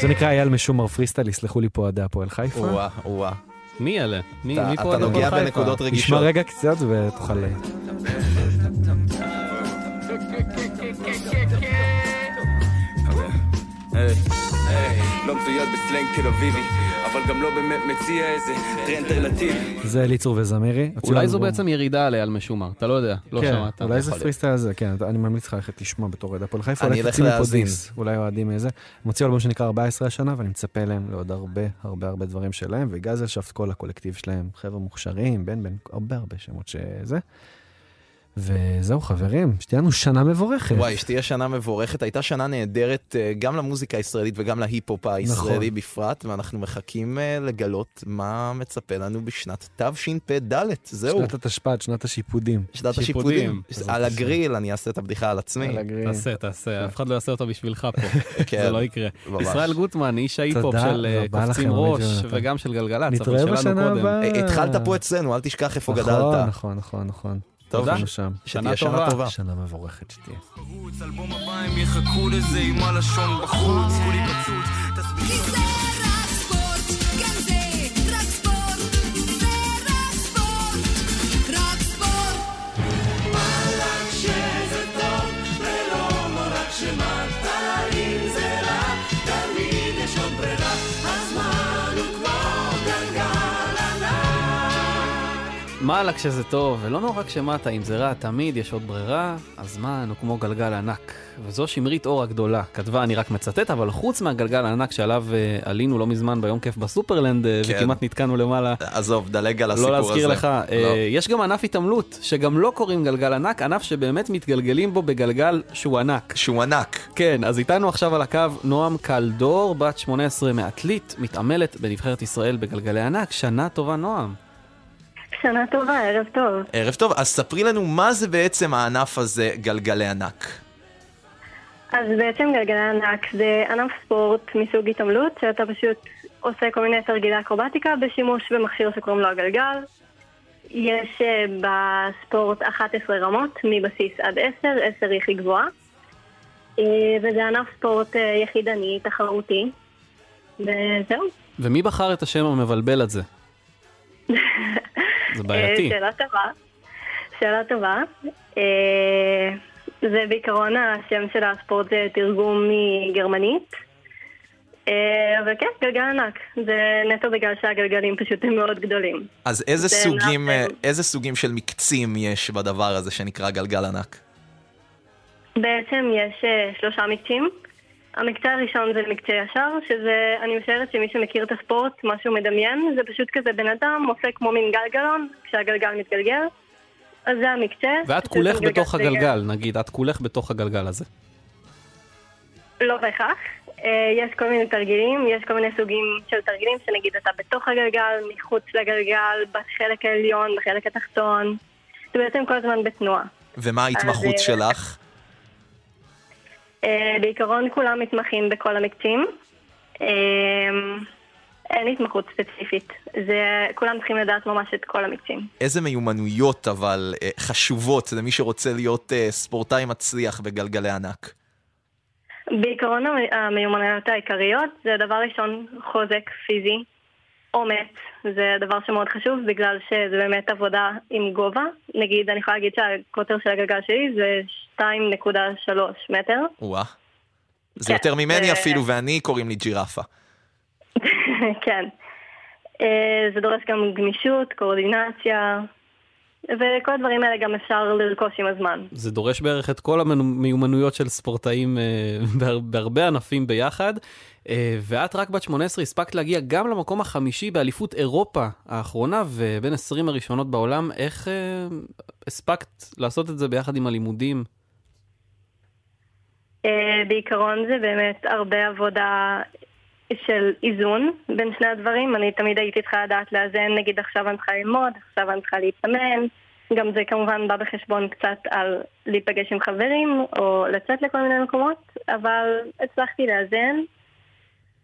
זה נקרא אייל משומר פריסטייל, יסלחו לי פה אוהדי הפועל חיפה. וואה, וואה. מי אלה? מי אתה- מי אתה פה עד נוגע בנקודות? רגישות. תשמע רגע קצת ותוכל... לא מצויד בסלנג תל אביבי, אבל גם לא באמת מציע איזה אלטרנטיבי. זה אליצור וזמירי. הוציאו אולי זו. בעצם ירידה על אייל משומר, אתה לא יודע, לא כן, שמעת. אולי זה. פריסטייל הזה, כן, אני ממליץ לך ללכת לשמוע בתור אוהד הפועל חיפה, אני אולי אלך להאזין. אולי אוהדים איזה. הם הוציאו אלבום שנקרא 14 השנה, ואני מצפה להם לעוד הרבה הרבה הרבה דברים שלהם, וגזל שפט כל הקולקטיב שלהם, חבר'ה מוכשרים, בן בן, הרבה הרבה שמות שזה. וזהו חברים, שתהיה לנו שנה מבורכת. וואי, שתהיה שנה מבורכת. הייתה שנה נהדרת אה, גם למוזיקה הישראלית וגם להיפ-הופ הישראלי נכון. בפרט, ואנחנו מחכים אה, לגלות מה מצפה לנו בשנת תשפ"ד. זהו. שנת התשפ"ד, שנת השיפודים. שנת שיפודים. השיפודים. על הגריל, אני אעשה את הבדיחה על עצמי. על הגריל. תעשה, תעשה, אף אחד לא יעשה אותה בשבילך פה. כן, זה לא יקרה. ממש. ישראל גוטמן, איש ההיפ-הופ של אה, קופצים ראש. וגם של גלגלצ, נתראה אבל שלנו בשנה קודם. הבאה. התחלת פה אצלנו, אל תשכח איפה נכון, גדלת. נכון, נכון, נכון. טוב, אנחנו שם. שתהיה שנה טובה. שנה מבורכת שתהיה. אלבום הבא הם יחכו לזה עם הלשון בחוץ, כולי בצוץ, תסביר. מה לה כשזה טוב, ולא נורא כשמטה, אם זה רע, תמיד יש עוד ברירה, הזמן הוא כמו גלגל ענק. וזו שמרית אור הגדולה, כתבה, אני רק מצטט, אבל חוץ מהגלגל הענק שעליו אה, עלינו לא מזמן ביום כיף בסופרלנד, אה, כן. וכמעט נתקענו למעלה, עזוב, דלג על הסיפור לא הזה. להזכיר לך, אה, לא. יש גם ענף התעמלות, שגם לא קוראים גלגל ענק, ענף שבאמת מתגלגלים בו בגלגל שהוא ענק. שהוא ענק. כן, אז איתנו עכשיו על הקו נועם קלדור, בת 18 מעתלית, מתעמלת בנבחרת ישראל בגלגלי ענק. שנה טובה, נועם. שנה טובה, ערב טוב. ערב טוב, אז ספרי לנו מה זה בעצם הענף הזה, גלגלי ענק. אז בעצם גלגלי ענק זה ענף ספורט מסוג התעמלות, שאתה פשוט עושה כל מיני תרגילי אקרובטיקה בשימוש במכשיר שקוראים לו הגלגל. יש אה, בספורט 11 רמות, מבסיס עד 10, 10 היא הכי גבוהה. אה, וזה ענף ספורט אה, יחידני, תחרותי. וזהו. ומי בחר את השם המבלבל הזה? זה בעייתי. אה, שאלה טובה. שאלה טובה. אה, זה בעיקרון השם של הספורט זה תרגום מגרמנית. אה, אבל כן, גלגל ענק. זה נטו בגלל שהגלגלים פשוט הם מאוד גדולים. אז איזה זה סוגים, אה, איזה סוגים של מקצים יש בדבר הזה שנקרא גלגל ענק? בעצם יש שלושה מקצים. המקצה הראשון זה מקצה ישר, שזה, אני משערת שמי שמכיר את הספורט, מה שהוא מדמיין, זה פשוט כזה בן אדם עושה כמו מין גלגלון, כשהגלגל מתגלגל. אז זה המקצה. ואת כולך בתוך הגלגל, נגיד, את כולך בתוך הגלגל הזה. לא בהכרח. אה, יש כל מיני תרגילים, יש כל מיני סוגים של תרגילים שנגיד אתה בתוך הגלגל, מחוץ לגלגל, בחלק העליון, בחלק התחתון. זה בעצם כל הזמן בתנועה. ומה ההתמחות אז, אה, שלך? אה, בעיקרון כולם מתמחים בכל המקצים. אה, אין התמחות ספציפית. זה, כולם צריכים לדעת ממש את כל המקצים. איזה מיומנויות אבל אה, חשובות למי שרוצה להיות ספורטאי מצליח בגלגלי ענק? בעיקרון המ- המיומנויות העיקריות זה דבר ראשון חוזק פיזי, אומץ, זה דבר שמאוד חשוב בגלל שזה באמת עבודה עם גובה. נגיד, אני יכולה להגיד שהקוטר של הגלגל שלי זה 2.3 מטר. וואה. זה כן, יותר ממני זה- אפילו, ואני קוראים לי ג'ירפה. כן. אה, זה דורש גם גמישות, קואורדינציה, וכל הדברים האלה גם אפשר לרכוש עם הזמן. זה דורש בערך את כל המיומנויות של ספורטאים אה, בהר- בהרבה ענפים ביחד. אה, ואת רק בת 18 הספקת להגיע גם למקום החמישי באליפות אירופה האחרונה, ובין 20 הראשונות בעולם. איך אה, הספקת לעשות את זה ביחד עם הלימודים? בעיקרון זה באמת הרבה עבודה של איזון בין שני הדברים. אני תמיד הייתי צריכה לדעת לאזן, נגיד עכשיו אני צריכה ללמוד, עכשיו אני צריכה להתאמן. גם זה כמובן בא בחשבון קצת על להיפגש עם חברים או לצאת לכל מיני מקומות, אבל הצלחתי לאזן,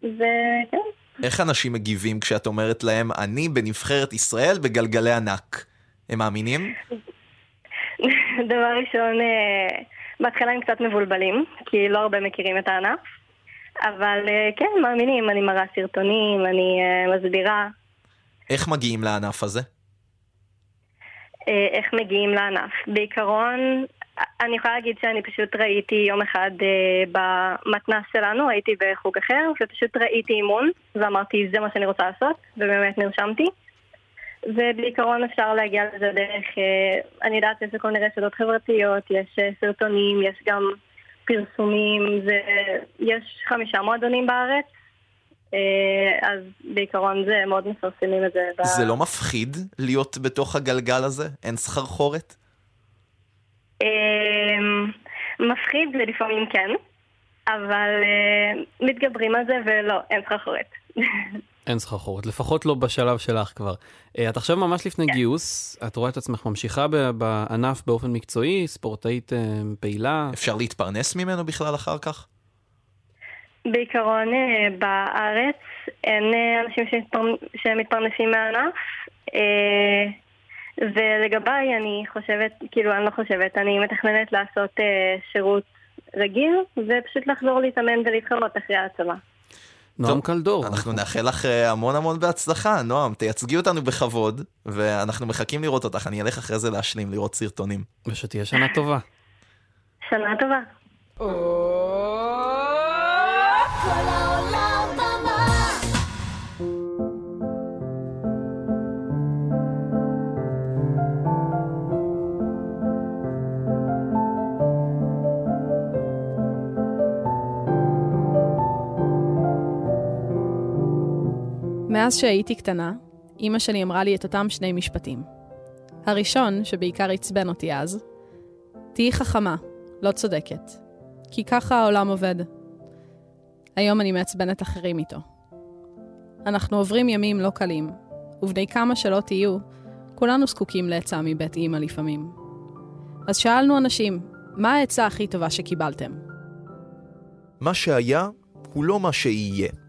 וכן. איך אנשים מגיבים כשאת אומרת להם, אני בנבחרת ישראל בגלגלי ענק? הם מאמינים? דבר ראשון, אה, בהתחלה הם קצת מבולבלים, כי לא הרבה מכירים את הענף, אבל אה, כן, מאמינים, אני מראה סרטונים, אני אה, מסבירה איך מגיעים לענף הזה? אה, איך מגיעים לענף. בעיקרון, אני יכולה להגיד שאני פשוט ראיתי יום אחד אה, במתנ"ס שלנו, הייתי בחוג אחר, ופשוט ראיתי אימון, ואמרתי, זה מה שאני רוצה לעשות, ובאמת נרשמתי. ובעיקרון אפשר להגיע לזה דרך, אה, אני יודעת, יש כל מיני רשתות חברתיות, יש אה, סרטונים, יש גם פרסומים, זה, יש חמישה מועדונים בארץ, אה, אז בעיקרון זה מאוד מפרסמים את זה. ב- זה לא מפחיד להיות בתוך הגלגל הזה? אין סחרחורת? אמ, מפחיד ולפעמים כן, אבל אה, מתגברים על זה ולא, אין סחרחורת. אין סחרחורת, לפחות לא בשלב שלך כבר. אה, את עכשיו ממש לפני כן. גיוס, את רואה את עצמך ממשיכה ב- בענף באופן מקצועי, ספורטאית אה, פעילה. אפשר להתפרנס ממנו בכלל אחר כך? בעיקרון אה, בארץ אין אנשים שמתפרנ- שמתפרנסים מהענף, ולגביי אני חושבת, כאילו אני לא חושבת, אני מתכננת לעשות אה, שירות רגיל, ופשוט לחזור להתאמן ולהתחרות אחרי הצבא. נועם קלדור. אנחנו נאחל לך אה, המון המון בהצלחה, נועם. תייצגי אותנו בכבוד, ואנחנו מחכים לראות אותך. אני אלך אחרי זה להשלים, לראות סרטונים. ושתהיה שנה טובה. שנה טובה. מאז שהייתי קטנה, אימא שלי אמרה לי את אותם שני משפטים. הראשון, שבעיקר עצבן אותי אז, תהיי חכמה, לא צודקת. כי ככה העולם עובד. היום אני מעצבנת אחרים איתו. אנחנו עוברים ימים לא קלים, ובני כמה שלא תהיו, כולנו זקוקים לעצה מבית אימא לפעמים. אז שאלנו אנשים, מה העצה הכי טובה שקיבלתם? מה שהיה, הוא לא מה שיהיה.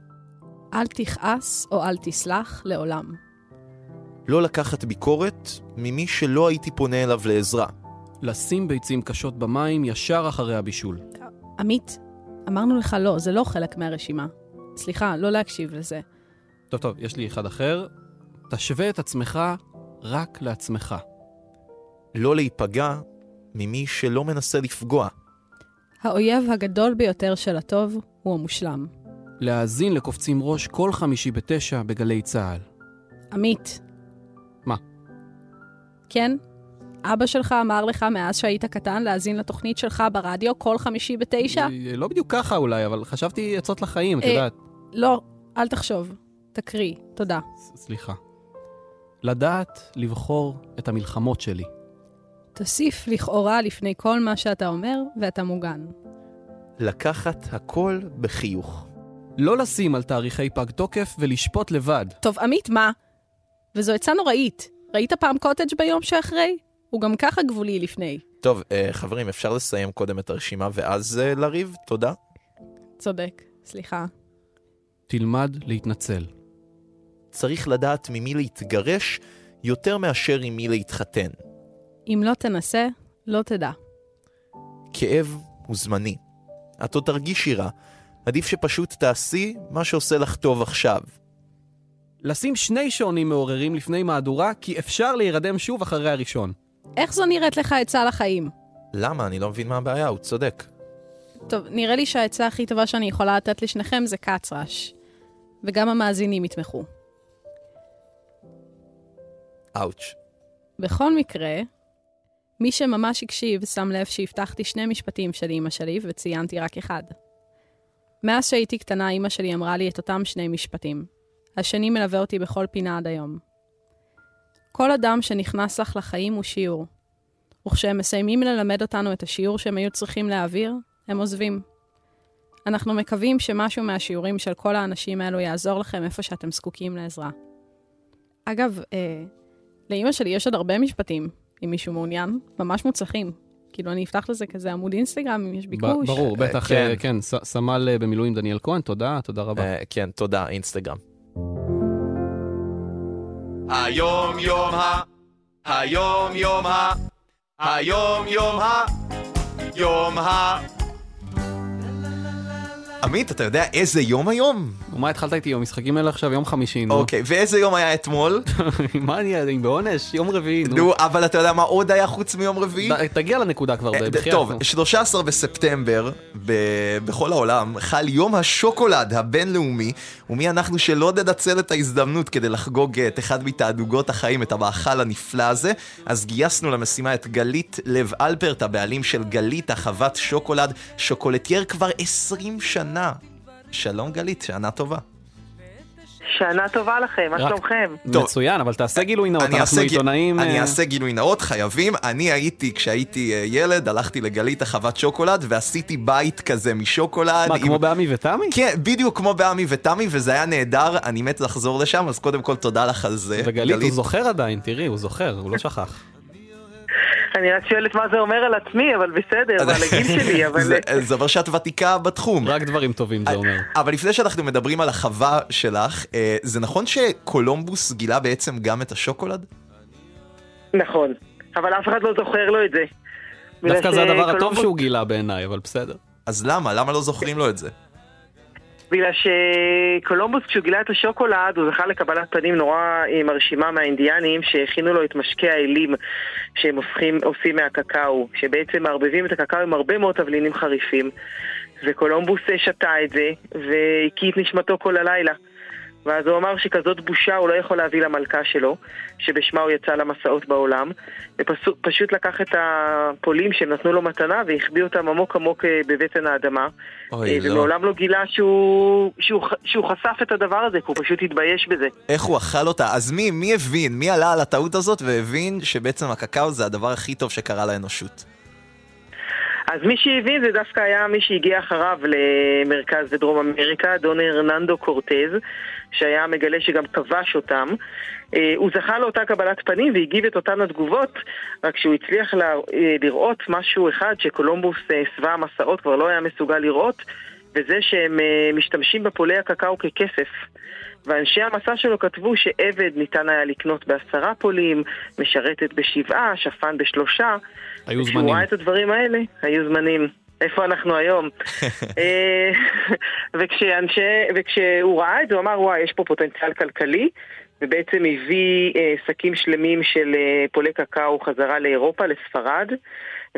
אל תכעס או אל תסלח לעולם. לא לקחת ביקורת ממי שלא הייתי פונה אליו לעזרה. לשים ביצים קשות במים ישר אחרי הבישול. עמית, אמרנו לך לא, זה לא חלק מהרשימה. סליחה, לא להקשיב לזה. טוב, טוב, יש לי אחד אחר. תשווה את עצמך רק לעצמך. לא להיפגע ממי שלא מנסה לפגוע. האויב הגדול ביותר של הטוב הוא המושלם. להאזין לקופצים ראש כל חמישי בתשע בגלי צה"ל. עמית. מה? כן? אבא שלך אמר לך מאז שהיית קטן להאזין לתוכנית שלך ברדיו כל חמישי בתשע? אה, לא בדיוק ככה אולי, אבל חשבתי עצות לחיים, את אה, יודעת. לא, אל תחשוב. תקריא, תודה. סליחה. לדעת לבחור את המלחמות שלי. תוסיף לכאורה לפני כל מה שאתה אומר, ואתה מוגן. לקחת הכל בחיוך. לא לשים על תאריכי פג תוקף ולשפוט לבד. טוב, עמית, מה? וזו עצה נוראית. ראית פעם קוטג' ביום שאחרי? הוא גם ככה גבולי לפני. טוב, אה, חברים, אפשר לסיים קודם את הרשימה ואז אה, לריב? תודה. צודק, סליחה. תלמד להתנצל. צריך לדעת ממי להתגרש יותר מאשר עם מי להתחתן. אם לא תנסה, לא תדע. כאב הוא זמני. את עוד תרגישי רע. עדיף שפשוט תעשי מה שעושה לך טוב עכשיו. לשים שני שעונים מעוררים לפני מהדורה, כי אפשר להירדם שוב אחרי הראשון. איך זו נראית לך עצה לחיים? למה? אני לא מבין מה הבעיה, הוא צודק. טוב, נראה לי שהעצה הכי טובה שאני יכולה לתת לשניכם זה קצרש. וגם המאזינים יתמכו. אאוץ'. בכל מקרה, מי שממש הקשיב שם לב שהבטחתי שני משפטים של אימא שלי וציינתי רק אחד. מאז שהייתי קטנה, אימא שלי אמרה לי את אותם שני משפטים. השני מלווה אותי בכל פינה עד היום. כל אדם שנכנס לך לחיים הוא שיעור. וכשהם מסיימים ללמד אותנו את השיעור שהם היו צריכים להעביר, הם עוזבים. אנחנו מקווים שמשהו מהשיעורים של כל האנשים האלו יעזור לכם איפה שאתם זקוקים לעזרה. אגב, אה, לאימא שלי יש עוד הרבה משפטים, אם מישהו מעוניין, ממש מוצלחים. כאילו, אני אפתח לזה כזה עמוד אינסטגרם, אם יש ביקוש. ברור, בטח, כן. אה, כן, סמל אה, במילואים דניאל כהן, תודה, תודה רבה. אה, כן, תודה, אינסטגרם. היום יום ה... היום יום ה... היום יום ה... יום ה... עמית, אתה יודע איזה יום היום? ומה התחלת איתי? המשחקים האלה עכשיו יום חמישי, נו. אוקיי, ואיזה יום היה אתמול? מה אני, אני בעונש? יום רביעי, נו. נו, אבל אתה יודע מה עוד היה חוץ מיום רביעי? תגיע לנקודה כבר, אה, בחייאת. טוב, נו. 13 בספטמבר, בכל העולם, חל יום השוקולד הבינלאומי, ומי אנחנו שלא ננצל את ההזדמנות כדי לחגוג את אחד מתענוגות החיים, את המאכל הנפלא הזה, אז גייסנו למשימה את גלית לב אלפרט, הבעלים של גלית, החוות שוקולד, שוקולטייר כבר 20 שנה. שלום גלית, שנה טובה. שנה טובה לכם, מה שלומכם? מצוין, אבל תעשה גילוי נאות, אני אנחנו עיתונאים... אני אה, אעשה גילוי נאות, חייבים. אני הייתי, כשהייתי אה, ילד, הלכתי לגלית החוות שוקולד, ועשיתי בית כזה משוקולד. מה, עם- כמו בעמי ותמי? כן, בדיוק כמו בעמי ותמי, וזה היה נהדר, אני מת לחזור לשם, אז קודם כל תודה לך על זה. וגלית, הוא זוכר עדיין, תראי, הוא זוכר, הוא לא שכח. אני רק שואלת מה זה אומר על עצמי, אבל בסדר, ועל הגיל שלי, אבל... זה- זה אומר שאת ותיקה בתחום. רק דברים טובים זה אומר. אבל לפני שאנחנו מדברים על החווה שלך, אה, זה נכון שקולומבוס גילה בעצם גם את השוקולד? נכון, אבל אף אחד לא זוכר לו את זה. דווקא זה הדבר הטוב שהוא גילה בעיניי, אבל בסדר. אז למה? למה לא זוכרים לו את זה? בגלל שקולומבוס כשהוא גילה את השוקולד הוא זכה לקבלת פנים נורא אה, מרשימה מהאינדיאנים שהכינו לו את משקי האלים שהם הופכים, עושים מהקקאו שבעצם מערבבים את הקקאו עם הרבה מאוד תבלינים חריפים וקולומבוס אה, שתה את זה והקיא את נשמתו כל הלילה ואז הוא אמר שכזאת בושה הוא לא יכול להביא למלכה שלו, שבשמה הוא יצא למסעות בעולם, ופשוט לקח את הפולים שהם נתנו לו מתנה והחביא אותם עמוק עמוק אה, בבטן האדמה. אוי, אה, לא. ומעולם לא גילה שהוא, שהוא, שהוא חשף את הדבר הזה, כי הוא פשוט התבייש בזה. איך הוא אכל אותה? אז מי, מי הבין? מי עלה על הטעות הזאת והבין שבעצם הקקאו זה הדבר הכי טוב שקרה לאנושות? אז מי שהבין זה דווקא היה מי שהגיע אחריו למרכז ודרום אמריקה, דון הרננדו קורטז, שהיה מגלה שגם כבש אותם. אה, הוא זכה לאותה קבלת פנים והגיב את אותן התגובות, רק שהוא הצליח אה, לראות משהו אחד שקולומבוס אה, שבע המסעות כבר לא היה מסוגל לראות, וזה שהם אה, משתמשים בפולי הקקאו ככסף. ואנשי המסע שלו כתבו שעבד ניתן היה לקנות בעשרה פולים, משרתת בשבעה, שפן בשלושה. היו זמנים. ראה את הדברים האלה, היו זמנים. איפה אנחנו היום? אה, וכשאנשי, וכשהוא ראה את זה, הוא אמר, וואי, יש פה פוטנציאל כלכלי, ובעצם הביא אה, שקים שלמים של אה, פולי קקאו חזרה לאירופה, לספרד,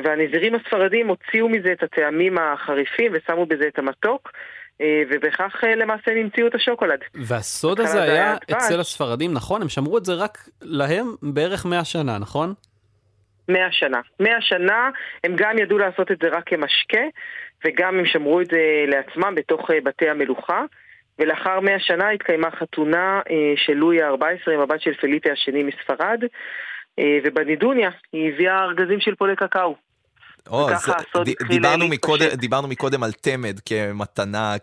והנזירים הספרדים הוציאו מזה את הטעמים החריפים ושמו בזה את המתוק, אה, ובכך אה, למעשה נמציאו את השוקולד. והסוד הזה זה היה. אצל הספרדים, נכון? הם שמרו את זה רק להם בערך 100 שנה, נכון? מאה שנה. מאה שנה הם גם ידעו לעשות את זה רק כמשקה, וגם הם שמרו את זה לעצמם בתוך אה, בתי המלוכה. ולאחר מאה שנה התקיימה חתונה אה, של לואי ה-14 עם הבת של פליפי השני מספרד, אה, ובנידוניה היא הביאה ארגזים של פולי קקאו. או, וככה אז הסוד ד- התחיל דיברנו. מקודם, דיברנו מקודם על תמד כמתנה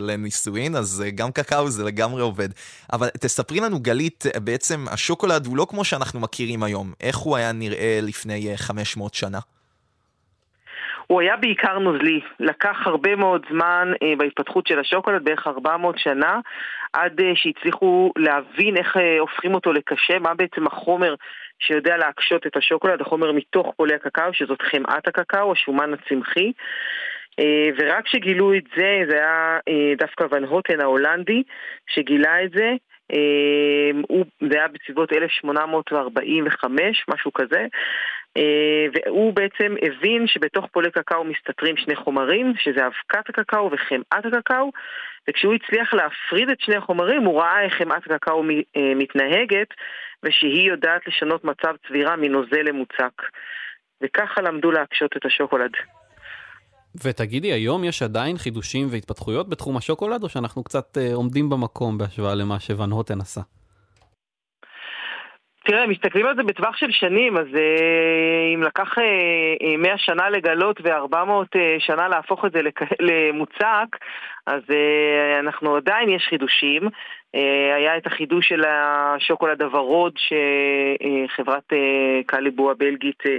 לנישואין, אז אה, גם קקאו זה לגמרי עובד. אבל תספרי לנו, גלית, אה, בעצם השוקולד הוא לא כמו שאנחנו מכירים היום. איך הוא היה נראה לפני אה, 500 שנה? הוא היה בעיקר נוזלי, לקח הרבה מאוד זמן אה, בהתפתחות של השוקולד, בערך 400 שנה, עד אה, שהצליחו להבין איך אה, הופכים אותו לקשה, מה בעצם החומר שיודע להקשות את השוקולד, החומר מתוך פולי הקקאו, שזאת חמאת הקקאו, השומן הצמחי. אה, ורק כשגילו את זה, זה היה אה, דווקא ון הוטן ההולנדי שגילה את זה. אה, זה היה בסביבות 1845, משהו כזה. אה, והוא בעצם הבין שבתוך פולי קקאו מסתתרים שני חומרים, שזה אבקת הקקאו וחמאת הקקאו, וכשהוא הצליח להפריד את שני החומרים, הוא ראה איך חמאת הקקאו אה, מתנהגת, ושהיא יודעת לשנות מצב צבירה מנוזל למוצק. וככה למדו להקשות את השוקולד. ותגידי, היום יש עדיין חידושים והתפתחויות בתחום השוקולד, או שאנחנו קצת אה, עומדים במקום בהשוואה למה שוון הוטן עשה? תראה, מסתכלים על זה בטווח של שנים, אז אה, אם לקח אה, אה, 100 שנה לגלות ו-400 אה, שנה להפוך את זה. למוצק, אז אה, אנחנו עדיין יש חידושים. אה, היה את החידוש של השוקולד הוורוד שחברת אה, קליבו הבלגית אה,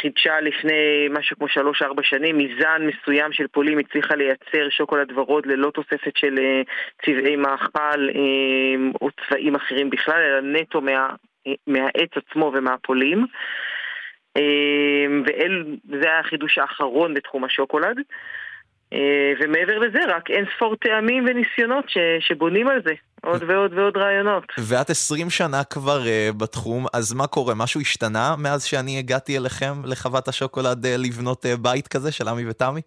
חידשה לפני משהו כמו 3-4 שנים, מזן מסוים של פולים הצליחה לייצר שוקולד ורוד ללא תוספת של אה, צבעי מאכל אה, או צבעים אחרים בכלל, אלא נטו מה... מהעץ עצמו ומהפולים. אה, וזה החידוש האחרון בתחום השוקולד. אה, ומעבר לזה, רק אין ספור טעמים וניסיונות ש, שבונים על זה. עוד ועוד ועוד רעיונות. ואת 20 שנה כבר uh, בתחום, אז מה קורה? משהו השתנה מאז שאני הגעתי אליכם לחוות השוקולד uh, לבנות uh, בית כזה של עמי ותמי?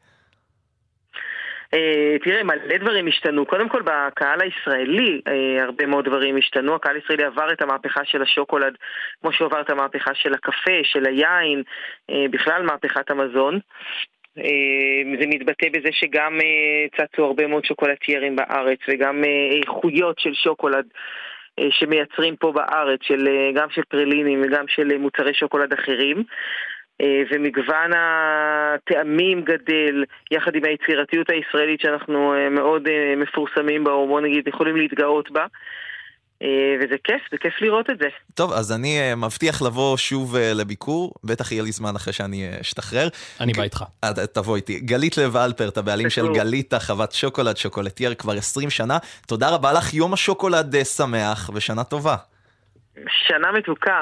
Uh, תראה, מלא דברים השתנו. קודם כל, בקהל הישראלי uh, הרבה מאוד דברים השתנו. הקהל הישראלי עבר את המהפכה של השוקולד, כמו שהוא עבר את המהפכה של הקפה, של היין, uh, בכלל מהפכת המזון. זה מתבטא בזה שגם צצו הרבה מאוד שוקולטיירים בארץ, וגם איכויות של שוקולד. שמייצרים פה בארץ, של, גם של פרלינים וגם של מוצרי שוקולד אחרים. ומגוון הטעמים גדל, יחד עם היצירתיות הישראלית שאנחנו מאוד מפורסמים בה, או בוא נגיד יכולים להתגאות בה. וזה כיף, זה כיף לראות את זה. טוב, אז אני מבטיח לבוא שוב לביקור, בטח יהיה לי זמן אחרי שאני אשתחרר. אני בא איתך. תבוא איתי. גלית לב אלפרט, הבעלים של גליטה, חוות שוקולד, שוקולטייר כבר 20 שנה. תודה רבה לך, יום השוקולד שמח ושנה טובה. שנה מתוקה.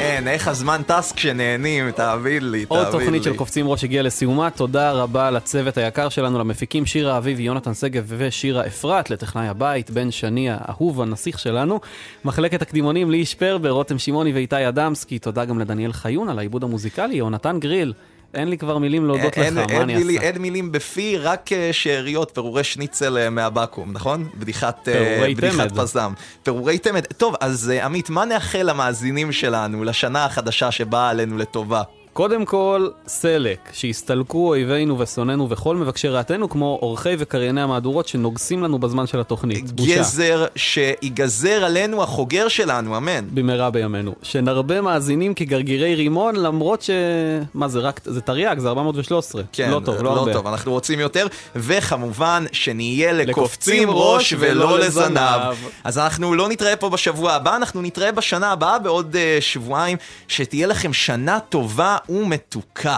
אין, איך הזמן טס כשנהנים, תאמין לי, תאמין לי. עוד תוכנית של קופצים ראש הגיעה לסיומה, תודה רבה לצוות היקר שלנו, למפיקים שירה אביב, יונתן שגב ושירה אפרת, לטכנאי הבית, בן שני האהוב, הנסיך שלנו, מחלקת הקדימונים ליהי שפרבר, רותם שמעוני ואיתי אדמסקי, תודה גם לדניאל חיון על העיבוד המוזיקלי, יונתן גריל. אין לי כבר מילים להודות אין, לך, אין, מה אני מילי, אעשה? אין מילים בפי, רק אה, שאריות, פירורי שניצל אה, מהבקו"ם, נכון? בדיחת, אה, בדיחת. פזם. פירורי תמד. טוב, אז עמית, מה נאחל למאזינים שלנו לשנה החדשה שבאה עלינו לטובה? קודם כל, סלק, שיסתלקו אויבינו ושונאינו וכל מבקשי רעתנו, כמו עורכי וקרייני המהדורות שנוגסים לנו בזמן של התוכנית. בושה. גזר שיגזר עלינו החוגר שלנו, אמן. במהרה בימינו. שנרבה מאזינים כגרגירי רימון, למרות ש... מה זה רק... זה תרי"ג, זה 413. כן, לא טוב, לא, לא הרבה. טוב, אנחנו רוצים יותר, וכמובן שנהיה לקופצים לקופצים ראש ולא. לזנב. אז אנחנו לא נתראה פה בשבוע הבא, אנחנו נתראה בשנה הבאה בעוד uh, שבועיים, שתהיה לכם שנה טובה ומתוקה.